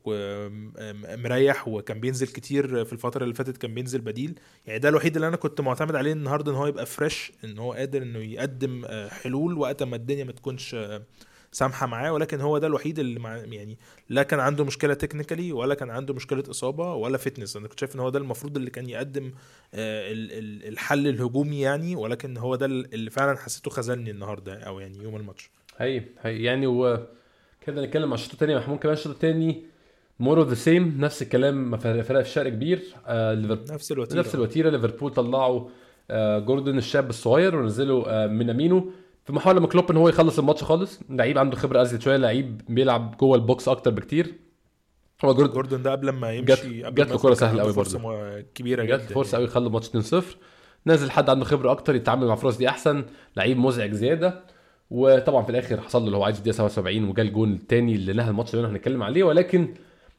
ومريح وكان بينزل كتير في الفترة اللي فاتت كان بينزل بديل. يعني ده الوحيد اللي أنا كنت معتمد عليه النهارده إن هو يبقى fresh إن هو قادر إنه يقدم آه، حلول وقت ما الدنيا ما تكونش آه، سامحة معاه. ولكن هو ده الوحيد اللي مع يعني لا كان عنده مشكلة technically ولا كان عنده مشكلة إصابة ولا fitness أنا كنت شايف إن هو ده المفروض اللي كان يقدم آه، ال- ال- الحل الهجومي يعني. ولكن هو ده اللي فعلا حسيته خذلني النهارده أو يعني يوم الماتش. هي هي يعني و كده نتكلم على الشوط الثاني محمود. كمان الشوط الثاني more of the same نفس الكلام ما فرق فرقش فرق كبير. آه ليفربول نفس الوتيرة. نفس الوتيرة. ليفربول طلعوا آه جوردن الشاب الصغير ونزلوا آه مينامينو. في محاولة من كلوب إن هو يخلص الماتش خالص. لعيب عنده خبرة أزيد شوية لعيب بيلعب جوه ال box أكتر بكتير. هو جوردن جوردن ده قبل ما يمشي جات له عنده أوي فرصة برضه. كبيرة جدا. جات فرصة يعني. قوي يخلي الماتش 2-0 نازل حد عنده خبرة أكتر يتعامل مع الفرص دي أحسن. لعيب مزعج زيادة. وطبعا في الآخر حصل له اللي هو عايزه في الدقيقه 77 وجه الجون الثاني اللي نهى الماتش اللي إحنا هنتكلم عليه. ولكن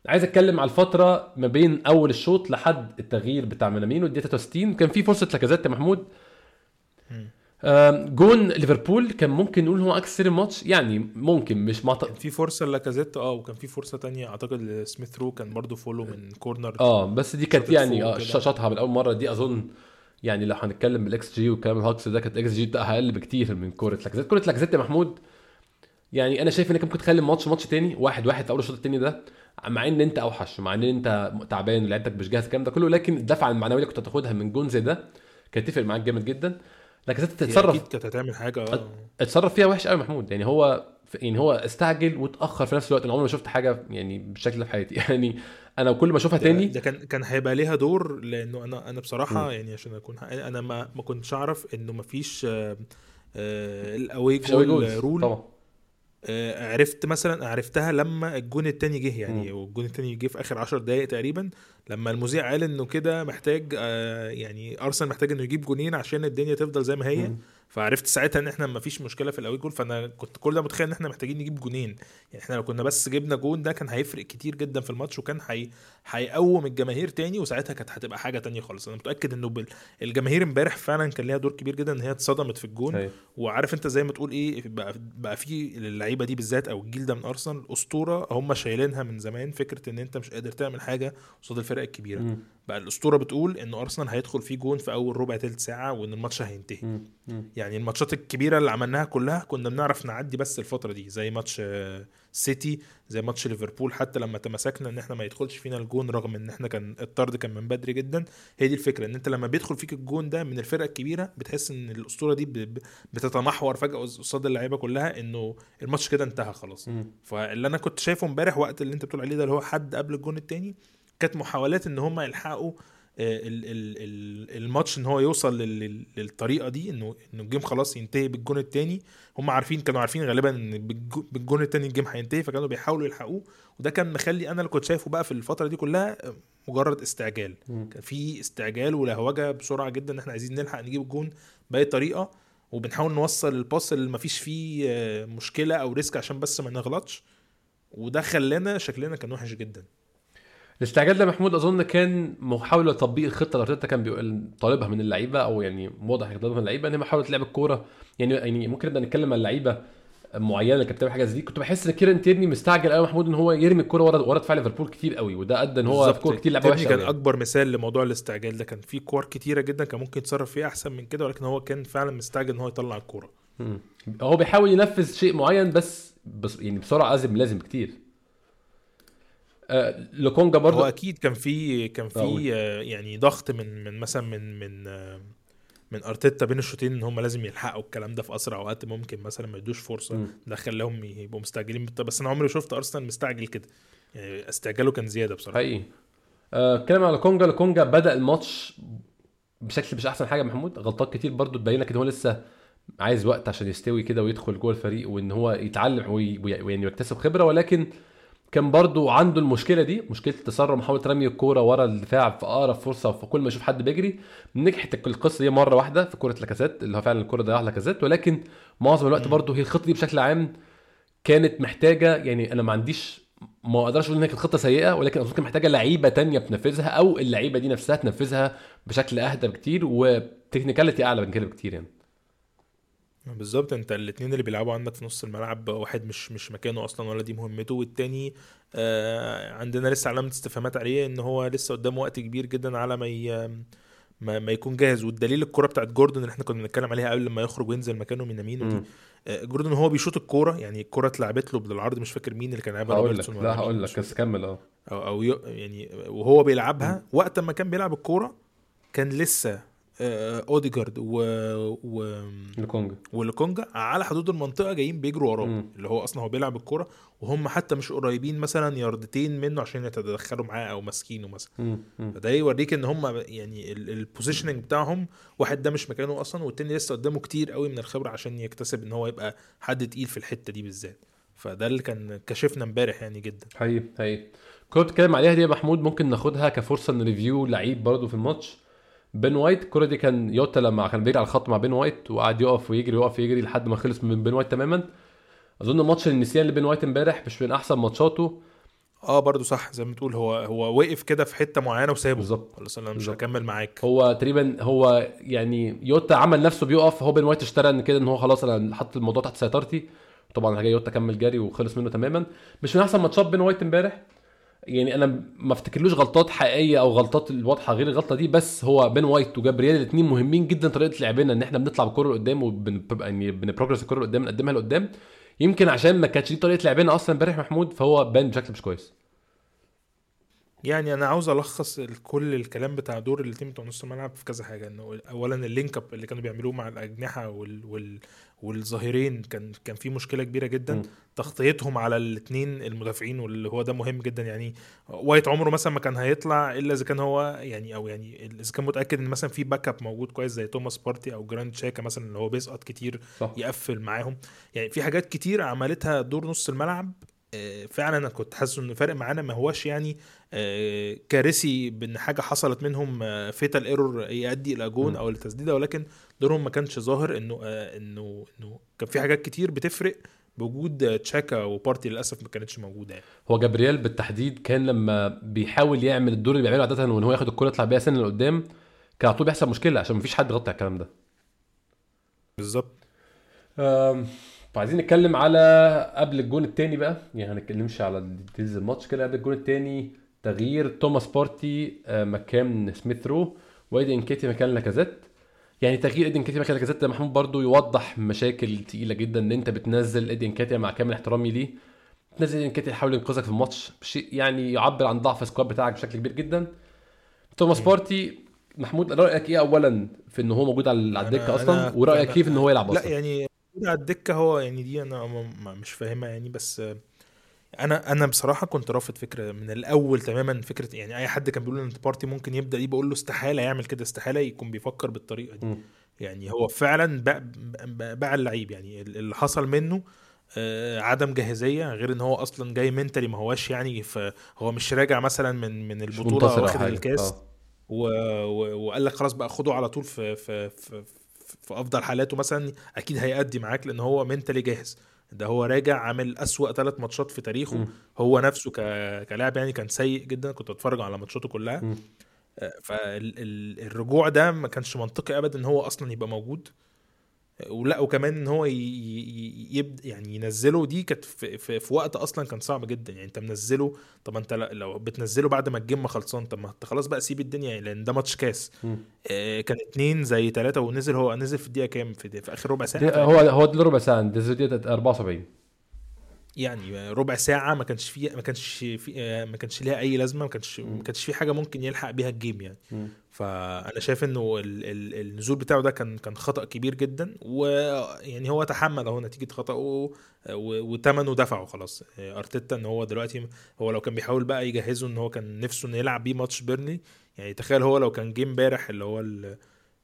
عايز أتكلم على الفترة ما بين أول الشوط لحد التغيير بتاع مينامينو الدقيقة 63 كان في فرصة لاكازيت يا محمود. جون ليفربول كان ممكن نقول هو سير الماتش يعني ممكن مش مع كان في فرصة لاكازيت آه وكان في فرصة تانية أعتقد لسميث رو كان برضو volley من corner آه بس دي كانت يعني آه. شاطها من أول مرة. دي أظن يعني لو هنتكلم بالاكس جي والكلام الهجص ده كانت الاكس جي بتاعها أقل بكتير من كورة لاكازيت كورة لاكازيت يا محمود يعني أنا شايف إنك ممكن تخلي الماتش ماتش تاني واحد واحد في أول الشوط التاني ده مع إن أنت أوحش مع إن أنت تعبان ولعبتك مش جاهز الكلام ده كله لكن الدفعة المعنوية اللي كنت هتاخدها من جون زي ده كانت تفرق معاك جامد جدا. لاكازيت تتصرف أكيد كانت هتعمل حاجة آه. اتصرف فيها وحش قوي محمود. يعني هو يعني هو استعجل واتأخر في نفس الوقت. أنا عمري ما شفت حاجة يعني بالشكل ده في حياتي. يعني أنا كل ما أشوفها ده, تاني ده كان كان هيبقى ليها دور لأنه أنا أنا بصراحة مم. يعني عشان أكون أنا ما ما كنتش أعرف إنه ما فيش آه، آه، الأوي جول رول طبعا. آه، عرفت مثلا عرفتها لما الجون التاني جه يعني والجون التاني جه في آخر 10 دقائق تقريبا لما المذيع قال إنه كده محتاج يعني أرسنال محتاج إنه يجيب جونين عشان الدنيا تفضل زي ما هي. مم. فعرفت ساعتها إن إحنا ما فيش مشكلة في الاوي جول فأنا كنت كل ده متخيل إن إحنا محتاجين نجيب جونين يعني إحنا لو كنا بس جبنا جون ده كان هيفرق كتير جدا في الماتش وكان هي هيقوم الجماهير تاني وساعتها كانت هتبقى حاجة تانية خالص أنا متأكد إنه بال... الجماهير امبارح فعلا كان ليها دور كبير جدا إن هي اتصدمت في الجون أيوة. وعارف أنت زي ما تقول إيه بقى بقى في اللعيبة دي بالذات أو الجيل ده من أرسنال أسطورة هم شايلينها من زمان فكرة إن أنت مش قادر تعمل حاجة قصاد الفرق الكبيرة مم. بقى الأسطورة بتقول إن أرسنال هيدخل فيه جون في أول ربع تلت ساعة وإن الماتش هينتهي. يعني الماتشات الكبيرة اللي عملناها كلها كنا بنعرف نعدي بس الفترة دي زي ماتش آه، سيتي زي ماتش ليفربول حتى لما تمسكنا إن إحنا ما يدخلش فينا الجون رغم إن إحنا كان الطرد كان من بدري جدا هي دي الفكرة إن أنت لما بيدخل فيك الجون ده من الفرقة الكبيرة بتحس إن الأسطورة دي بتتمحور فجأة قصاد اللعيبة كلها إنه الماتش كده انتهى خلاص. فاللي أنا كنت شايفه إمبارح وقت اللي أنت بتقول عليه ده اللي هو حد قبل الجون التاني كانت محاولات إن هم يلحقوا آه، ال- ال- ال- الماتش إن هو يوصل لل- لل- للطريقة دي إنه إنه ال game خلاص ينتهي بالجون التاني. هم عارفين كانوا عارفين غالبا إن بالجو- بالجون التاني ال game هينتهي فكانوا بيحاولوا يلحقوه. وده كان مخلي أنا اللي كنت شايفه بقى في الفترة دي كلها آه، مجرد استعجال. كان في استعجال ولهوجة بسرعة جدا إن إحنا عايزين نلحق نجيب الجون بأي طريقة. وبنحاول نوصل الباص اللي مفيش فيه آه، مشكلة أو risk عشان بس ما نغلطش. وده خلانا شكلنا كان وحش جدا. الاستعجال ده محمود أظن كان محاولة تطبيق الخطة اللي أرتيتا كان بيقول طالبها من اللعيبة أو يعني واضح طالبها من اللعيبة إن هي محاولة لعب الكورة يعني يعني ممكن نبدأ نتكلم عن لعيبة معينة اللي كانت بتعمل حاجة زي دي كنت بحس إن كيرن تيرني مستعجل قوي محمود إن هو يرمي الكورة ورا ورا دفاع ليفربول كتير قوي وده أدى إن هو في. كورة كتير لعبها وحشة كان. أكبر مثال لموضوع الاستعجال ده كان في كور كتيرة جدا كان ممكن يتصرف فيها أحسن من كده ولكن هو كان فعلا مستعجل إن هو يطلع الكورة. هو بيحاول ينفذ شيء معين بس, بس يعني بسرعة أزم لازم بكتير آه لوكونجا هو برضو أكيد كان في كان. في آه، يعني ضغط من من مثلا من من آه، من أرتيتا بين الشوطين إن هم لازم يلحقوا الكلام ده في أسرع وقت ممكن مثلا ما يدوش فرصة. ده خلاهم يبقوا مستعجلين بس أنا عمري ما شفت أرسنال مستعجل كده. يعني استعجاله كان زيادة بصراحة. حقيقي. آه، اتكلم على كونجا لكونجا بدأ الماتش بشكل مش أحسن حاجة محمود. غلطات كتير برضو تبين لك ان هو لسه عايز وقت عشان يستوي كده ويدخل جوه الفريق وإن هو يتعلم وي- وي- ويعني يكتسب خبرة. ولكن كان برضو عنده المشكلة دي مشكلة التسرع محاوله رمي الكورة ورا الدفاع في أقرب فرصة وكل ما يشوف حد بيجري. نجحت القصة دي مرة واحدة في كرة لاكازيت اللي هو فعلا الكوره ضيعها لاكازيت. ولكن معظم الوقت. برضو هي الخطة دي بشكل عام كانت محتاجة يعني أنا ما عنديش ما أقدرش أقول إن هي كانت خطة سيئة ولكن أظن كانت محتاجة لعيبة تانية بتنفذها أو اللعيبة دي نفسها تنفذها بشكل أهدى بكتير و technicality أعلى من كده بكتير يعني. بالظبط أنت الاثنين اللي بيلعبوا عندك في نص الملعب واحد مش مش مكانه أصلا ولا دي مهمته والتاني آه عندنا لسه علامة استفهامات عليه إن هو لسه قدامه وقت كبير جدا على ما. ما, ما يكون جاهز والدليل الكرة بتاعت جوردن اللي إحنا كنا بنتكلم عليها قبل ما يخرج وينزل مكانه مينامينو دي. آه جوردن هو بيشوط الكورة يعني الكورة اتلعبت له بالعرض مش فاكر مين اللي كان لعبها هقول لك روبرتسون لا هقول لك. بس كمل آه أو ي- يعني وهو بيلعبها وقت ما كان بيلعب الكورة كان لسه أوديجارد و, و... لكونجا ولوكونجا على حدود المنطقة جايين بيجروا وراه. اللي هو أصلا هو بيلعب الكورة وهم حتى مش قريبين مثلا ياردتين منه عشان يتدخلوا معاه أو ماسكينه مثلا. فده يوريك إن هم يعني ال positioning بتاعهم واحد ده مش مكانه أصلا والتاني لسه قدامه كتير قوي من الخبرة عشان يكتسب إن هو يبقى حد تقيل في الحتة دي بالذات. فده اللي كان كشفنا امبارح يعني جدا. حقيقي حقيقي. الكوره بتتكلم عليها دي يا محمود ممكن ناخدها كفرصة ن review لعيب برضه في الماتش. بين وايت الكوره دي كان يوتا لما كان بيجري على الخط مع بين وايت وقعد يقف ويجري يقف يجري لحد ما خلص من بين وايت تماما. أظن ماتش النسيان لبين وايت امبارح مش من أحسن ماتشاته. آه برضو صح زي ما تقول هو هو وقف كده في حتة معينة وسابه. بالظبط. خلاص أنا مش. هكمل معاك. هو تقريبا هو يعني يوتا عمل نفسه بيقف هو بين وايت اشترى إن كده إن هو خلاص أنا حط الموضوع تحت سيطرتي. طبعا جاي يوتا كمل جري وخلص منه تماما. مش من أحسن ماتشات بين وايت امبارح. يعني أنا ما افتكرلوش غلطات حقيقية أو غلطات الواضحة غير الغلطة دي بس هو بين وايت وجابرييل الاثنين مهمين جدا طريقة لعبنا إن إحنا بنطلع بالكره لقدام وبنبقى يعني بن progress الكره لقدام نقدمها لقدام. يمكن عشان ما كانتش دي طريقة لعبنا أصلا امبارح محمود فهو بان بشكل مش كويس. يعني أنا عاوز ألخص ال- كل الكلام بتاع دور الاتنين بتوع نص الملعب في كذا حاجة. إنه اولا ال link up اللي كانوا بيعملوه مع الأجنحة وال وال والظهيرين كان كان في مشكلة كبيرة جدا م. تغطيتهم على الاثنين المدافعين واللي هو ده مهم جدا. يعني وايت عمره مثلا ما كان هيطلع إلا إذا كان هو يعني أو يعني إذا كان متأكد إن مثلا في back up موجود كويس زي توماس بارتي أو جرانيت تشاكا مثلا اللي هو بيسقط كتير صح. يقفل معاهم. يعني في حاجات كتير عملتها دور نص الملعب. آه، فعلا أنا كنت حاسس انه فارق معانا ما هوش يعني آه، كارثي بإن حاجة حصلت منهم fatal error يؤدي إلى جون. أو لتسديدة. ولكن دورهم ما كانش ظاهر إنه آه، إنه إنه كان في حاجات كتير بتفرق بوجود تشاكا وبارتي للأسف ما كانتش موجودة. يعني هو جابرييل بالتحديد كان لما بيحاول يعمل الدور اللي بيعمله عادة وإن هو ياخد الكرة يطلع بيها سنة لقدام كان على طول بيحصل مشكلة عشان مفيش حد يغطي على الكلام ده. بالظبط. أم، فعايزين نتكلم على قبل الجون التاني بقى يعني هنتكلمش على details الماتش كده قبل الجون التاني تغيير توماس بارتي آه، مكان سميث رو وإيدي نكيتياه مكان لاكازيت. يعني تغيير إيدي نكيتياه مكان لاكازيت محمود برضو يوضح مشاكل تقيلة جدا إن أنت بتنزل إيدي نكيتياه مع كامل احترامي ليه. تنزل إيدي نكيتياه يحاول ينقذك في الماتش شيء يعني يعبر عن ضعف ال squad بتاعك بشكل كبير جدا. توماس مم. بارتي محمود رأيك إيه اولا في إن هو موجود على الدكة أصلا؟ ورأيك فيه في إن هو يلعب لا أصلا؟ يعني موجود على الدكة هو يعني دي أنا مش فاهمها يعني بس أنا أنا بصراحة كنت رافض فكرة من الأول تماما فكرة يعني أي حد كان بيقول إن بارتي ممكن يبدأ دي بقول له استحالة يعمل كده استحالة يكون بيفكر بالطريقة دي مم. يعني هو فعلا باع باع- باع اللعيب يعني اللي حصل منه آه، عدم جاهزية غير إن هو أصلا جاي منتلي ما هوش يعني ف- هو مش راجع مثلا من من البطولة واخد. الكاس آه. و... و... وقال لك خلاص بقى خده على طول في في في, في أفضل حالاته مثلا أكيد هيأدي معاك لأن هو منتلي جاهز ده هو راجع عامل أسوأ ثلاث ماتشات في تاريخه مم. هو نفسه ك... كلاعب يعني كان سيء جدا كنت اتفرج على ماتشاته كلها مم. فالرجوع ده ما كانش منطقي ابدا إن هو أصلا يبقى موجود ولا وكمان إن هو يبدا يعني ينزله دي كانت في, في, في وقت أصلا كان صعب جدا يعني أنت منزله طب أنت لو بتنزله بعد ما الجيم خلصان طب ما أنت خلاص بقى سيب الدنيا يعني لأن ده ماتش كاس. آه، كان اتنين زي تلاتة ونزل هو نزل في الدقيقة كام في, في آخر ربع تقريباً. هو هو ده ربع ساعة دي دي 74 يعني ربع ساعة ما كانش فيه ما كانش في ما كانش ليها أي لازمة ما كانش ما كانش في حاجة ممكن يلحق بيها الجيم يعني. مم. فأنا شايف إنه ال- ال- النزول بتاعه ده كان كان خطأ كبير جدا ويعني هو تحمل أهو نتيجة خطأه وثمنه دفعه خلاص. أرتيتا إن هو دلوقتي هو لو كان بيحاول بقى يجهزه إن هو كان نفسه إنه يلعب بيه ماتش بيرني يعني تخيل هو لو كان جه إمبارح اللي هو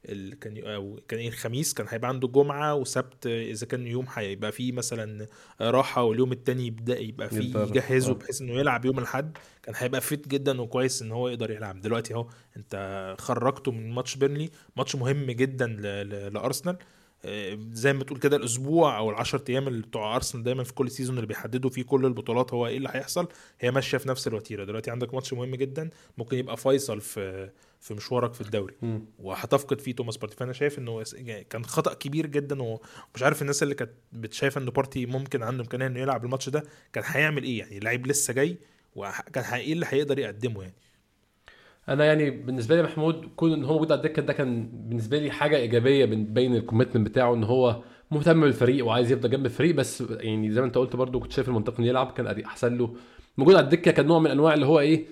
ال- كان أو كان إيه الخميس كان هيبقى عنده جمعة وسبت إذا كان يوم هيبقى فيه مثلا راحة واليوم التاني يبدأ يبقى فيه. يجهزه آه. بحيث إنه يلعب يوم الأحد. كان هيبقى fit جدا وكويس إن هو يقدر يلعب. دلوقتي أهو أنت خرجته من ماتش بيرنلي. ماتش مهم جدا ل- ل- لأرسنال. آه، زي ما تقول كده الأسبوع أو العشر أيام اللي بتوع أرسنال دايما في كل season اللي بيحددوا فيه كل البطولات هو إيه اللي هيحصل. هي ماشية في نفس الوتيرة. دلوقتي عندك ماتش مهم جدا. ممكن يبقى فيصل في في مشوارك في الدوري. وهتفقد فيه توماس بارتي. فأنا شايف إنه يعني كان خطأ كبير جدا ومش عارف الناس اللي كانت بتشايف ان بارتي ممكن عنده إمكانية إنه يلعب الماتش ده كان هيعمل إيه؟ يعني لعيب لسه جاي وكان إيه اللي هيقدر يقدمه يعني؟ أنا يعني بالنسبة لي محمود كون إن هو موجود على الدكة ده كان بالنسبة لي حاجة إيجابية بين ال commitment بتاعه إن هو مهتم بالفريق وعايز يفضل جنب الفريق. بس يعني زي ما أنت قلت برضو كنت شايف المنطقي إنه يلعب كان أحسن له. موجود على الدكة كان نوع من أنواع اللي هو إيه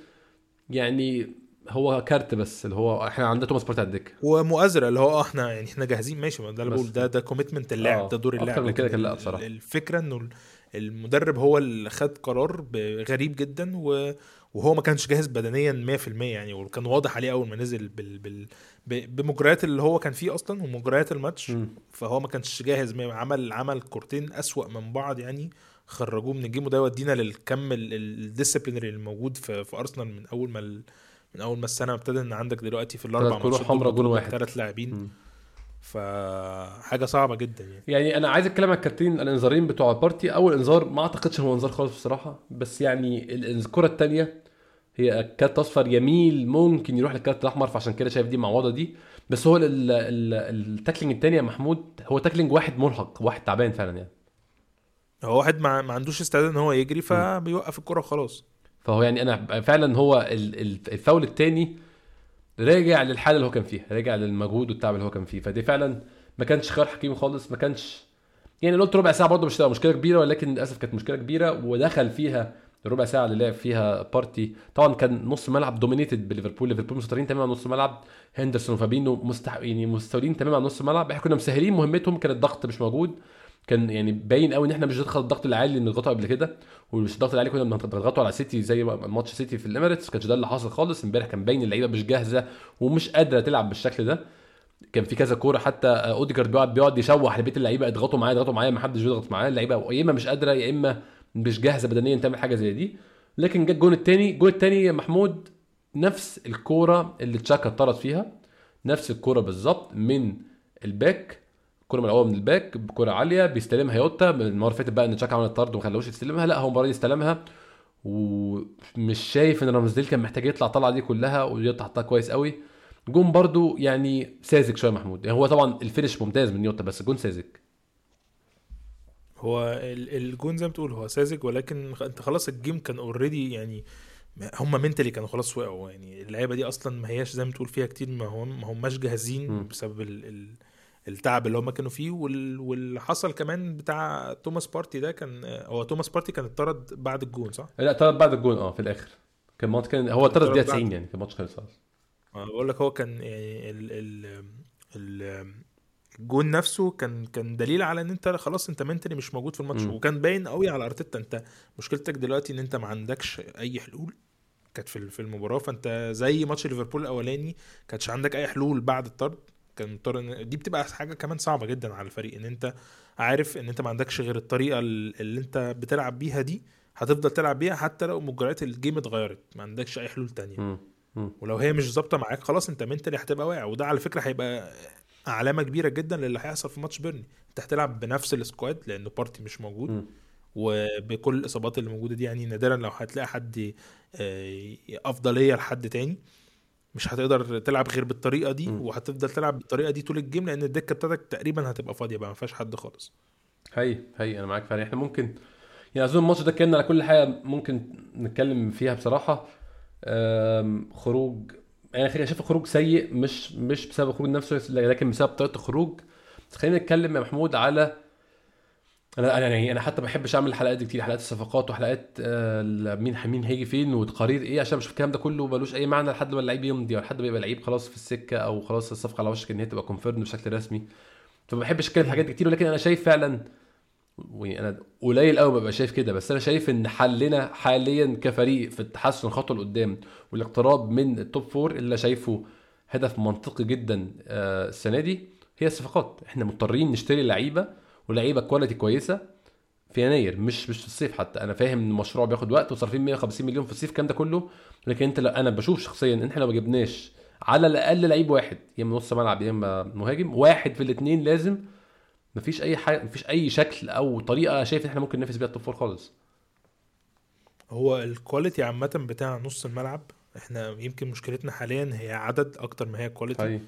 يعني هو كارت بس اللي هو إحنا عندنا توماس بارتي على الدكة ومؤازره اللي هو آه إحنا يعني إحنا جاهزين ماشي ما ده اللي. بقول ده ده commitment اللاعب آه، ده دور اللاعب كده كان لا بصراحة. الفكرة إنه المدرب هو اللي خد قرار غريب جدا و وهو ما كانش جاهز بدنيا 100% يعني وكان واضح عليه أول ما نزل بال... بال... بمجريات اللي هو كان فيه أصلا ومجريات الماتش مم. فهو ما كانش جاهز ما- عمل عمل كورتين أسوأ من بعض يعني خرجوه من ال game وده يودينا للكم ال disciplinary الموجود في, في أرسنال من أول ما. من أول ما السنة ابتدى إن عندك دلوقتي في الأربع ماتشات حمراء جون واحد. ثلاث لاعبين. فحاجة صعبة جدا يعني. يعني أنا عايز أتكلم عن ال كارتين الإنذارين بتوع بارتي. أول إنذار ما أعتقدش هو إنذار خالص بصراحة بس يعني ال- الكرة الثانية هي كارت أصفر يميل ممكن يروح للكارت الأحمر فعشان كده شايف دي معوضه دي. بس هو ال- ال- ال- ال tackling الثاني يا محمود هو tackling واحد مرهق واحد تعبان فعلا يعني. هو واحد ما, ما عندوش استعداد إن هو يجري فبيوقف الكرة وخلاص. فهو يعني أنا فعلا هو ال- ال- الفاول الثاني راجع للحالة اللي هو كان فيها راجع للمجهود والتعب اللي هو كان فيه. فدي فعلا ما كانش خيار حكيم خالص ما كانش يعني قلت ربع ساعة برضه مش مشكلة كبيرة ولكن للأسف كانت مشكلة كبيرة ودخل فيها الربع ساعة اللي لعب فيها بارتي. طبعا كان نص ملعب dominated بليفربول ليفربول مسيطرين تماما على نص الملعب هندرسون وفابينو مستح... يعني مستولين تماما على نص الملعب إحنا كنا مسهلين مهمتهم كان الضغط مش موجود. كان يعني باين قوي إن إحنا مش هندخل الضغط العالي اللي بنضغطه قبل كده ومش الضغط العالي كنا بنضغطه على سيتي زي ما- ماتش سيتي في الإميريتس كانش ده اللي حاصل خالص. إمبارح كان باين اللعيبة مش جاهزة ومش قادرة تلعب بالشكل ده. كان في كذا كورة حتى أوديجارد بيقعد بيقعد يشوح لبقيت اللعيبة اضغطوا معايا اضغطوا معايا ما حدش بيضغط معايا اللعيبة يا إما مش قادرة يا إما مش جاهزة بدنيا تعمل حاجة زي دي. لكن جه الجون الثاني الجون الثاني يا محمود نفس الكورة اللي تشاكا اتطرد فيها نفس الكورة بالظبط من ال back من الأول من ال back بكوره عالية بيستلمها يوتا. المرة اللي فاتت بقى إن تشاكا عمل الطرد وما خلوش يستلمها لا هو المره دي استلمها ومش شايف إن رامزديل كان محتاج يطلع الطلعه دي كلها ويوتا حطها كويس قوي. جون برضو يعني ساذج شوية محمود. يعني هو طبعا ال finish ممتاز من يوتا بس جون ساذج. هو ال- الجون زي ما بتقول هو ساذج ولكن أنت خلاص ال game كان already يعني هم mentally كانوا خلاص وقعوا. يعني اللعيبة دي أصلا ما هياش زي ما تقول فيها كتير ما هم ما هماش جاهزين. بسبب ال ال التعب اللي هم كانوا فيه وال واللي حصل كمان بتاع توماس بارتي ده كان هو توماس بارتي كان اتطرد بعد الجون صح؟ لا طرد بعد الجون آه في الآخر كان ماتش كان هو طرد طرد الدقيقه بعد. 90 يعني في الماتش خلص بقول لك هو كان يعني ال ال ال الجون نفسه كان كان دليل على إن أنت خلاص أنت منتلي مش موجود في الماتش. وكان باين قوي على أرتيتا أنت مشكلتك دلوقتي إن أنت ما عندكش أي حلول كانت في في المباراة فأنت زي ماتش ليفربول الأولاني كانش عندك أي حلول بعد الطرد كان مضطر إن- دي بتبقى حاجة كمان صعبة جدا على الفريق إن أنت عارف إن أنت ما عندكش غير الطريقة ال- اللي أنت بتلعب بيها دي هتفضل تلعب بيها حتى لو مجريات ال game اتغيرت ما عندكش أي حلول تانية. ولو هي مش ظابطة معاك خلاص أنت mentally هتبقى واقع وده على فكرة هيبقى علامة كبيرة جدا للي هيحصل في ماتش بيرنلي أنت هتلعب بنفس ال squad لأن بارتي مش موجود مم. وبكل الإصابات اللي موجودة دي يعني نادرا لو هتلاقي حد آه، أفضلية لحد تاني مش هتقدر تلعب غير بالطريقة دي مم. وهتفضل تلعب بالطريقة دي طول ال game لأن الدكة بتاعتك تقريبا هتبقى فاضية بقى ما فيهاش حد خالص. هي هي أنا معاك فعلا. إحنا ممكن يعني أظن الماتش ده اتكلمنا على كل حاجة ممكن نتكلم فيها بصراحة. خروج أنا يعني شايف خروج سيء مش مش بسبب الخروج نفسه لكن بسبب طريقة الخروج. خلينا نتكلم يا محمود على أنا أنا يعني أنا حتى ما بحبش أعمل الحلقات دي كتير حلقات الصفقات وحلقات آه، مين مين هيجي فين وتقارير إيه عشان بشوف الكلام ده كله ملوش أي معنى لحد ما اللعيب يمضي أو لحد ما يبقى لعيب خلاص في السكة أو خلاص الصفقة على وشك إن هي تبقى كونفيرم بشكل رسمي. فما بحبش أتكلم في حاجات كتير ولكن أنا شايف فعلا وأنا قليل قوي ببقى شايف كده بس أنا شايف إن حلنا حاليا كفريق في التحسن خطوة لقدام والاقتراب من ال top four اللي شايفه هدف منطقي جدا آه، السنة دي هي الصفقات. إحنا مضطرين نشتري لعيبة ولعيبة quality كويسة. في يناير مش مش في الصيف حتى. أنا فاهم إن المشروع بياخد وقت وصارفين 150 مليون في الصيف الكلام ده كله. لكن أنت لا أنا بشوف شخصيا إن إحنا لو ما جبناش على الأقل لعيب واحد يا إما نص ملعب يا إما مهاجم واحد في الاثنين لازم. مفيش أي حاجة مفيش أي شكل أو طريقة شايف إن إحنا ممكن ننافس بيها ال top four خالص. هو ال quality عامة بتاع نص الملعب إحنا يمكن مشكلتنا حاليا هي عدد أكتر ما هي quality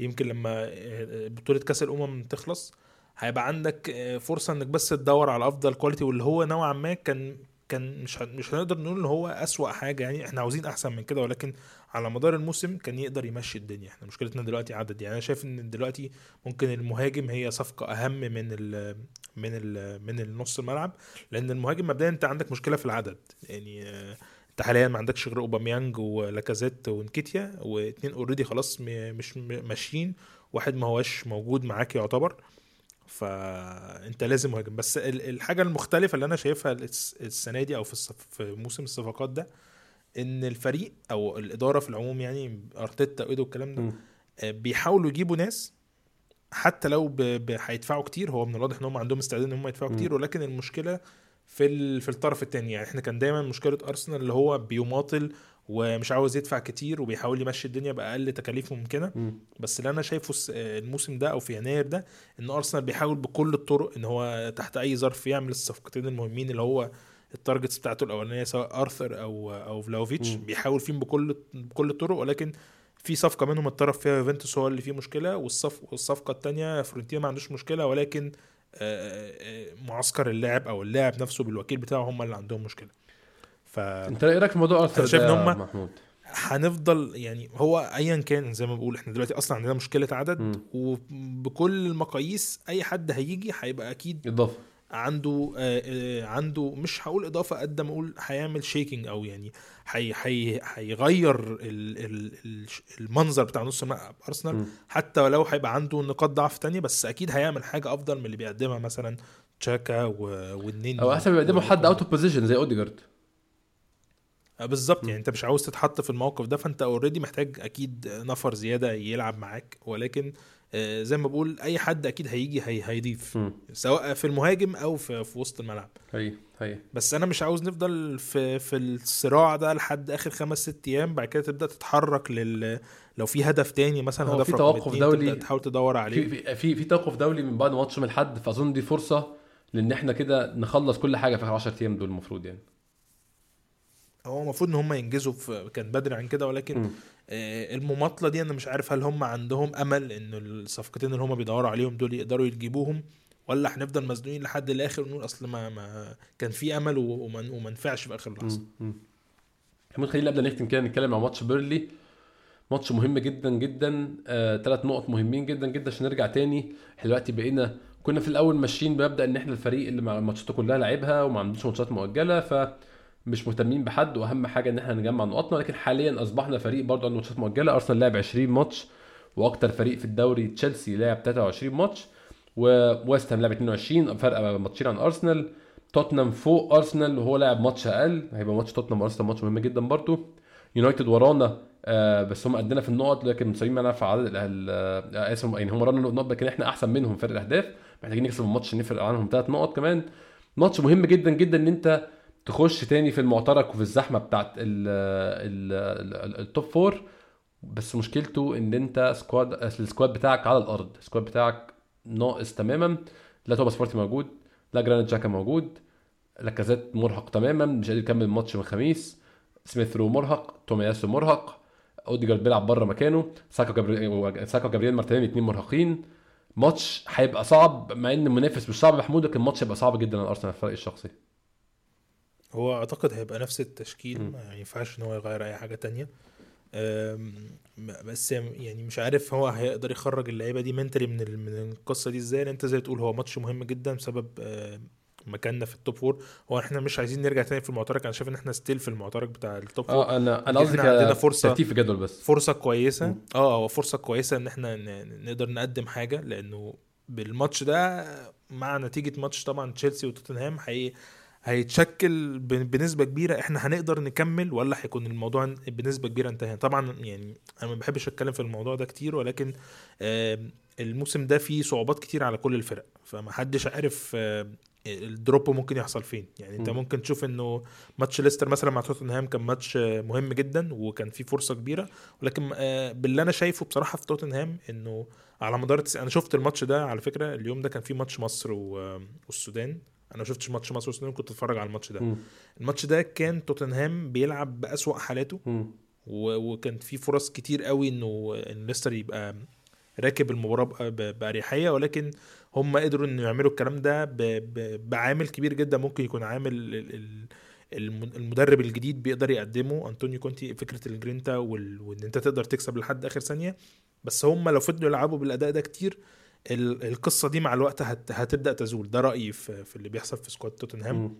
يمكن لما آه، بطولة كأس الأمم تخلص هيبقى عندك آه، فرصة إنك بس تدور على أفضل quality واللي هو نوعا ما كان كان مش مش هنقدر نقول إن هو أسوأ حاجة يعني. إحنا عاوزين أحسن من كده ولكن على مدار الموسم كان يقدر يمشي الدنيا. إحنا مشكلتنا دلوقتي عدد يعني. أنا شايف إن دلوقتي ممكن المهاجم هي صفقة أهم من ال من ال من النص الملعب لأن المهاجم مبدئيا أنت عندك مشكلة في العدد يعني آه، أنت حاليا ما عندكش غير أوباميانج ولاكازيت ونكيتيا واتنين اوريدي خلاص مش ماشيين. واحد ما هوش موجود معاك يعتبر. فأنت لازم مهاجم بس ال- الحاجة المختلفة اللي أنا شايفها الس- السنة دي أو في الصف في موسم الصفقات ده إن الفريق أو الإدارة في العموم يعني أرتيتا وإيدو والكلام ده. آه، بيحاولوا يجيبوا ناس حتى لو هيدفعوا كتير هو من الواضح إن هم عندهم استعداد إن هم يدفعوا. كتير ولكن المشكلة في في الطرف الثاني يعني إحنا كان دايما مشكلة أرسنال اللي هو بيماطل ومش عاوز يدفع كتير وبيحاول يمشي الدنيا بأقل تكاليف ممكنة. مم. بس اللي أنا شايفه الموسم ده أو في يناير ده إن أرسنال بيحاول بكل الطرق إن هو تحت أي ظرف يعمل الصفقتين المهمين اللي هو ال targets بتاعته الأولانية سواء أرثر أو أو فلاوفيتش. مم. بيحاول فيهم بكل بكل الطرق. ولكن في صفقة منهم الطرف فيها يوفنتوس هو اللي فيه مشكلة والصف والصفقة الثانية فيورنتينا ما عندوش مشكلة. ولكن معسكر اللاعب أو اللاعب نفسه بالوكيل بتاعه هم اللي عندهم مشكلة. ف أنت إيه رأيك في موضوع أرثر شايف يا هم- محمود؟ هنفضل يعني هو ايا كان زي ما بقول إحنا دلوقتي أصلا عندنا مشكلة عدد مم. وبكل المقاييس أي حد هيجي هيبقى أكيد إضافة. عنده آه، آه، عنده مش هقول إضافة قد ما أقول هيعمل shaking أو يعني. هي هي هيغير ال- ال- ال- المنظر بتاع نص ملعب أرسنال. حتى ولو هيبقى عنده نقاط ضعف تانية بس أكيد هيعمل حاجة أفضل من اللي بيقدمها مثلا تشاكا و- والنني أو أحسن بيقدموا حد out of position زي أوديجارد آه، بالظبط. يعني أنت مش عاوز تتحط في الموقف ده فأنت already محتاج أكيد نفر زيادة يلعب معاك ولكن آه، زي ما بقول أي حد أكيد هيجي هي هيضيف. سواء في المهاجم أو في, في وسط الملعب هي هي بس أنا مش عاوز نفضل في في الصراع ده لحد آخر خمس ست أيام بعد كده تبدأ تتحرك لل لو في هدف تاني مثلا هدف في توقف دولي. تحاول تدور عليه في في في, توقف دولي من بعد ماتش من الحد فأظن دي فرصة لأن إحنا كده نخلص كل حاجة في اخر 10 أيام دول المفروض يعني هو المفروض إن هم ينجزوا في كان بدري عن كده ولكن. آه، المماطلة دي أنا مش عارف هل هم عندهم أمل إن الصفقتين اللي هم بيدوروا عليهم دول يقدروا يجيبوهم ولا هنفضل مزنوقين لحد الآخر ونقول أصل ما, ما كان في أمل وما نفعش في آخر لحظة. محمود خلينا قبل نختم كده نتكلم عن ماتش بيرلي. ماتش مهم جدا جدا. آه، ثلاث نقط مهمين جدا جدا عشان نرجع تاني. إحنا دلوقتي بقينا كنا في الأول ماشيين بمبدأ إن إحنا الفريق اللي مع ماتشاته كلها لعبها وما عندوش ماتشات مؤجلة فمش مهتمين بحد. وأهم حاجة إن إحنا نجمع نقطنا. لكن حاليا أصبحنا فريق برضه عنده ماتشات مؤجلة. أرسنال لعب 20 ماتش وأكتر فريق في الدوري تشيلسي لعب 23 ماتش. وويست هام لعب 22 فرق ماتشين عن أرسنال. توتنهام فوق أرسنال وهو لاعب ماتش أقل. هيبقى ماتش توتنهام وأرسنال ماتش مهم جدا برضه يونايتد ورانا آه بس هم قدنا في النقط لكن مساويين معانا في عدد آه اسف يعني هم ورانا نقط لكن إحنا أحسن منهم فرق الأهداف. محتاجين نكسب الماتش نفرق عنهم. ثلاث نقط كمان. ماتش مهم جدا جدا إن أنت تخش تاني في المعترك وفي الزحمة بتاعت ال ال ال ال top four بس مشكلته إن أنت squad ال squad بتاعك على الأرض. ال squad بتاعك ناقص تماما لا توماس بارتي موجود لا جرانيت تشاكا موجود لاكازيت مرهق تماما مش قادر يكمل الماتش من الخميس سميث رو مرهق تومياسو مرهق اوديجارد بيلعب بره مكانه ساكا جابريل ساكا وجابرييل مارتينيلي الاثنين مرهقين. ماتش هيبقى صعب مع إن المنافس مش صعب محمود لكن الماتش هيبقى صعب جدا على أرسنال في فرأيي الشخصي. هو أعتقد هيبقى نفس التشكيل. ما ينفعش إن هو يغير أي حاجة تانية. بس يعني مش عارف هو هيقدر يخرج اللعيبة دي mentally من من القصة دي إزاي؟ أنت زي تقول هو ماتش مهم جدا بسبب مكاننا في ال top four هو إحنا مش عايزين نرجع تاني في المعترك. أنا شايف إن إحنا still في المعترك بتاع ال top four آه أنا أنا قصدي عندنا فرصة- ترتيب في الجدول بس. فرصة كويسة. آه هو فرصة كويسة إن إحنا نقدر نقدم حاجة. لأنه بالماتش ده مع نتيجة ماتش طبعا تشيلسي وتوتنهام هي هيتشكل بنسبة كبيرة إحنا هنقدر نكمل ولا هيكون الموضوع بنسبة كبيرة انتهى طبعا يعني أنا ما بحبش أتكلم في الموضوع ده كتير ولكن الموسم ده فيه صعوبات كتير على كل الفرق فما حدش عارف الدروب ممكن يحصل فين يعني انت مم. ممكن تشوف إنه ماتش ليستر مثلا مع توتنهام كان ماتش آه، مهم جدا وكان فيه فرصة كبيرة ولكن آه، باللي أنا شايفه بصراحة في توتنهام إنه على مدار. أنا شفت الماتش ده على فكرة اليوم ده كان فيه ماتش مصر. والسودان أنا ما شفتش ماتش مصر والسودان كنت اتفرج على الماتش ده. الماتش ده كان توتنهام بيلعب بأسوأ حالاته. و... وكان في فرص كتير قوي إنه إن ليستر يبقى راكب المباراة بأريحية ولكن هم قدروا إنه يعملوا الكلام ده. بعامل كبير جدا ممكن يكون عامل ال... ال... الم- المدرب الجديد بيقدر يقدمه أنطونيو كونتي فكرة الجرينتا. وإن أنت تقدر تكسب لحد آخر ثانية بس هم لو فضلوا يلعبوا بالأداء ده كتير القصة دي مع الوقت هت... هتبدأ تزول. ده رأيي في... في اللي بيحصل في squad توتنهام.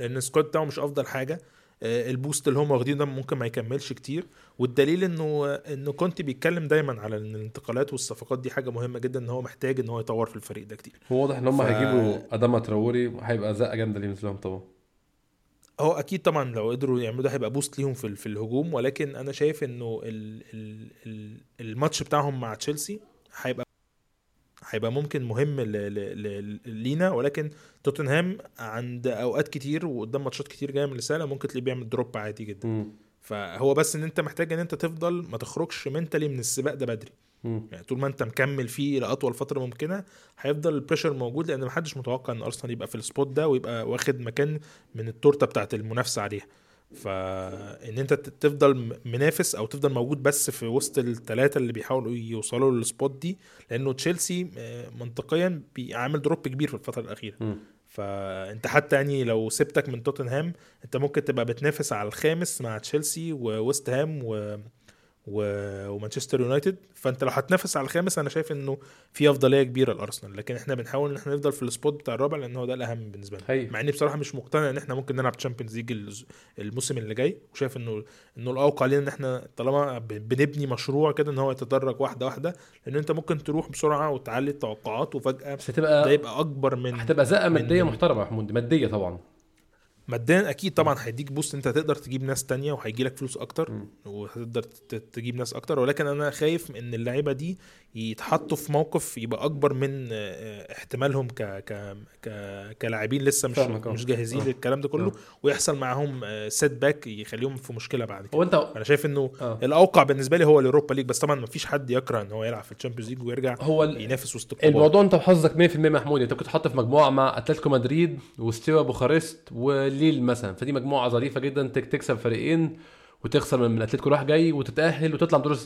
لأن ال squad بتاعه مش أفضل حاجة. آه، ال boost اللي هم واخدينه ده ممكن ما يكملش كتير. والدليل إنه إنه كنت بيتكلم دايما على إن الانتقالات والصفقات دي حاجة مهمة جدا إن هو محتاج إن هو يطور في الفريق ده كتير. هو واضح إن هم ف- هيجيبوا آداما تراوري وهيبقى زقه جامدة ليه لهم طبعا. هو أكيد طبعا لو قدروا يعملوا ده هيبقى boost ليهم في, في الهجوم. ولكن أنا شايف إنه ال ال الماتش بتاعهم مع تشيلسي هيبقى هيبقى ممكن مهم ل- ل- ل- لينا ولكن توتنهام عند أوقات كتير وقدام ماتشات كتير جاية من الرساله ممكن تلاقيه بيعمل drop عادي جدا مم. فهو بس إن أنت محتاج إن أنت تفضل ما تخرجش mentally من السباق ده بدري مم. يعني طول ما أنت مكمل فيه لاطول فترة ممكنة هيفضل ال pressure موجود لأن محدش متوقع إن أرسنال يبقى في ال spot ده ويبقى واخد مكان من التورتة بتاعت المنافسة عليها فإن أنت تفضل م- منافس أو تفضل موجود بس في وسط الثلاثه اللي بيحاولوا يوصلوا لل spot دي لأنه تشيلسي آه، منطقيا بيعمل drop كبير في الفترة الأخيرة مم. فأنت حتى يعني لو سبتك من توتنهام أنت ممكن تبقى بتنافس على الخامس مع تشيلسي وويست هام و... ومانشستر يونايتد. فانت لو هتنافس على الخامس أنا شايف انه في افضلية كبيرة لأرسنال. لكن إحنا بنحاول إن إحنا نفضل في ال spot بتاع الرابع لأن هو ده الأهم بالنسبة لنا. مع إني بصراحة مش مقتنع إن إحنا ممكن نلعب Champions League الموسم اللي جاي وشايف انه إنه الأوقع لينا إن إحنا طالما بنبني مشروع كده إن هو يتدرج واحدة واحدة لأن أنت ممكن تروح بسرعة وتعلي التوقعات وفجأة بس ده هتبقى يبقى أكبر من هتبقى زقة مادية محترمة يا محمود مادية طبعا. ماديا أكيد طبعا هيديك boost أنت هتقدر تجيب ناس تانية وهيجي لك فلوس أكتر. وهتقدر تجيب ناس أكتر ولكن أنا خايف إن اللعيبة دي يتحطوا في موقف يبقى أكبر من آه، احتمالهم ك ك ك كلاعبين لسه مش آه. مش جاهزين آه. للكلام ده كله آه. ويحصل معاهم setback يخليهم في مشكلة بعد كده هو انت أنا شايف إنه آه. الأوقع بالنسبة لي هو ال Europa League بس طبعا مفيش حد يكره إن هو يلعب في ال Champions League ويرجع هو ال- ينافس وسط الكبار الموضوع انت وحظك 100% محمود انت كنت حاطط في مجموعة مع أتلتيكو مدريد وستيوا بوخارست وليل مثلا فدي مجموعة ظريفة جدا تك- تكسب فريقين وتخسر من أتلتيكو رايح جاي وتتأهل وتطلع من دور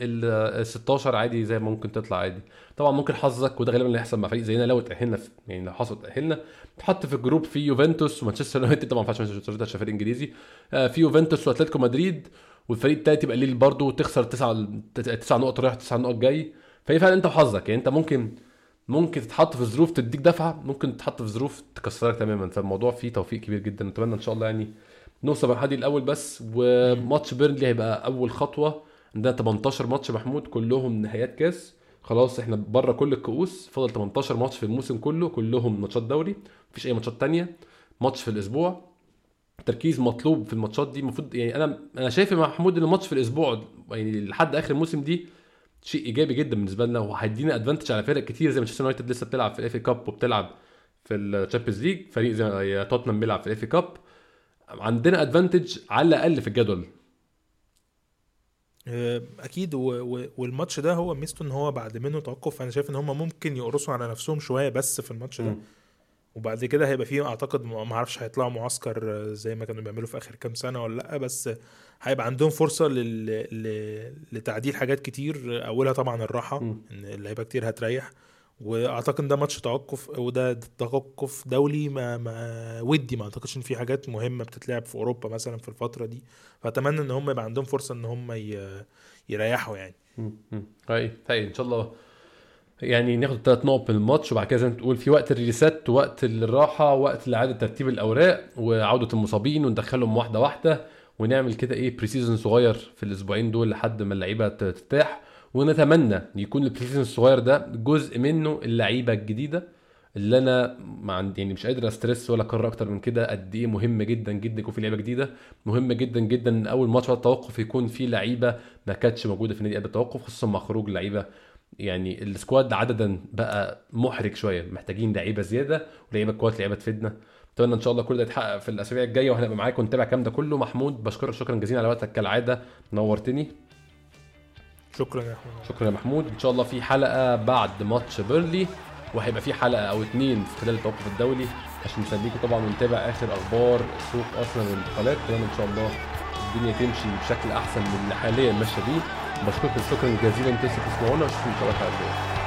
ال 16 عادي زي ما ممكن تطلع عادي. طبعا ممكن حظك وده غالبا اللي هيحصل مع فريق زينا لو اتأهلنا يعني لو حصل تاهلنا تحط في ال group في يوفنتوس ومانشستر يونايتد. طبعا ما ينفعش مانشستر يونايتد عشان فريق إنجليزي. آه، في يوفنتوس وأتلتيكو مدريد والفريق التالت يبقى ليل برضه وتخسر تسعة تسع نقط رايح تسع نقط جاي. فهي فعلا أنت وحظك. يعني أنت ممكن ممكن تتحط في ظروف تديك دفعة ممكن تتحط في ظروف تكسرك تماما. فالموضوع فيه توفيق كبير جدا. نتمنى إن شاء الله يعني نوصل للمرحلة الأول بس وماتش بيرنلي هيبقى أول خطوة. عندنا 18 ماتش محمود كلهم نهايات كاس. خلاص إحنا بره كل الكؤوس. فضل 18 ماتش في الموسم كله كلهم ماتشات دوري. مفيش أي ماتشات تانية. ماتش في الأسبوع. تركيز مطلوب في الماتشات دي. المفروض يعني أنا أنا شايف يا محمود إن الماتش في الأسبوع يعني لحد آخر الموسم دي شيء إيجابي جدا بالنسبة لنا وهيدينا advantage على فرق كتير. زي مانشستر يونايتد لسه بتلعب في ال FA Cup وبتلعب في ال Champions League فريق زي توتنهام بيلعب في ال FA Cup عندنا ادفانتج على الأقل في الجدول آه، أكيد. والماتش ده هو ميزته إن هو بعد منه توقف أنا شايف إن هم ممكن يقرصوا على نفسهم شوية بس في الماتش ده. وبعد كده هيبقى فيه أعتقد ما أعرفش هيطلعوا معسكر آه، زي ما كانوا بيعملوا في آخر كام سنة ولا لأ بس هيبقى عندهم فرصة لل... ل... لتعديل حاجات كتير أولها طبعا الراحة. إن اللعيبة كتير هتريح وأعتقد إن ده ماتش توقف وده توقف دولي ما, ما ودي. ما أعتقدش إن في حاجات مهمة بتتلعب في أوروبا مثلا في الفترة دي. فأتمنى إن هم يبقى عندهم فرصة إن هم يريحوا يعني. هاي هاي إن شاء الله. يعني ناخد ثلاث نقط من الماتش وبعد كده زي ما تقول في وقت ال rest ات ووقت الراحة وقت لاعاده ترتيب الأوراق وعودة المصابين وندخلهم واحدة واحدة ونعمل كده إيه pre-season صغير في الأسبوعين دول لحد ما اللعيبة ترتاح. ونتمنى يكون ال pre-season الصغير ده جزء منه اللعيبة الجديدة اللي أنا ما عندي يعني مش قادر أ stress ولا أكرر أكتر من كده قد إيه مهم جدا جدا يكون في لعيبة جديدة. مهم جدا جدا ان أول ماتش بعد التوقف يكون في لعيبة ما كانتش موجودة في النادي قبل التوقف خصوصا مع خروج لعيبة. يعني ال squad عددا بقى محرج شوية محتاجين لعيبة زيادة ولعيبة كويس لعيبة تفيدنا. أتمنى إن شاء الله كل ده يتحقق في الأسابيع الجاية وهنبقى معاكم ونتابع الكلام ده كله. محمود بشكرك شكرا جزيلا على وقتك كالعادة. نورتني. شكرا يا احمد شكرا يا محمود. إن شاء الله في حلقة بعد ماتش بيرنلي وهيبقى في حلقة أو اتنين في خلال التوقف الدولي. عشان نسليكم طبعا ونتابع آخر أخبار سوق أرسنال والانتقالات. كمان إن شاء الله الدنيا تمشي بشكل أحسن من اللي حاليا ماشية بيه. بشكركم شكرا جزيلا. أنتوا لسه بتسمعونا واشوفكم إن شاء الله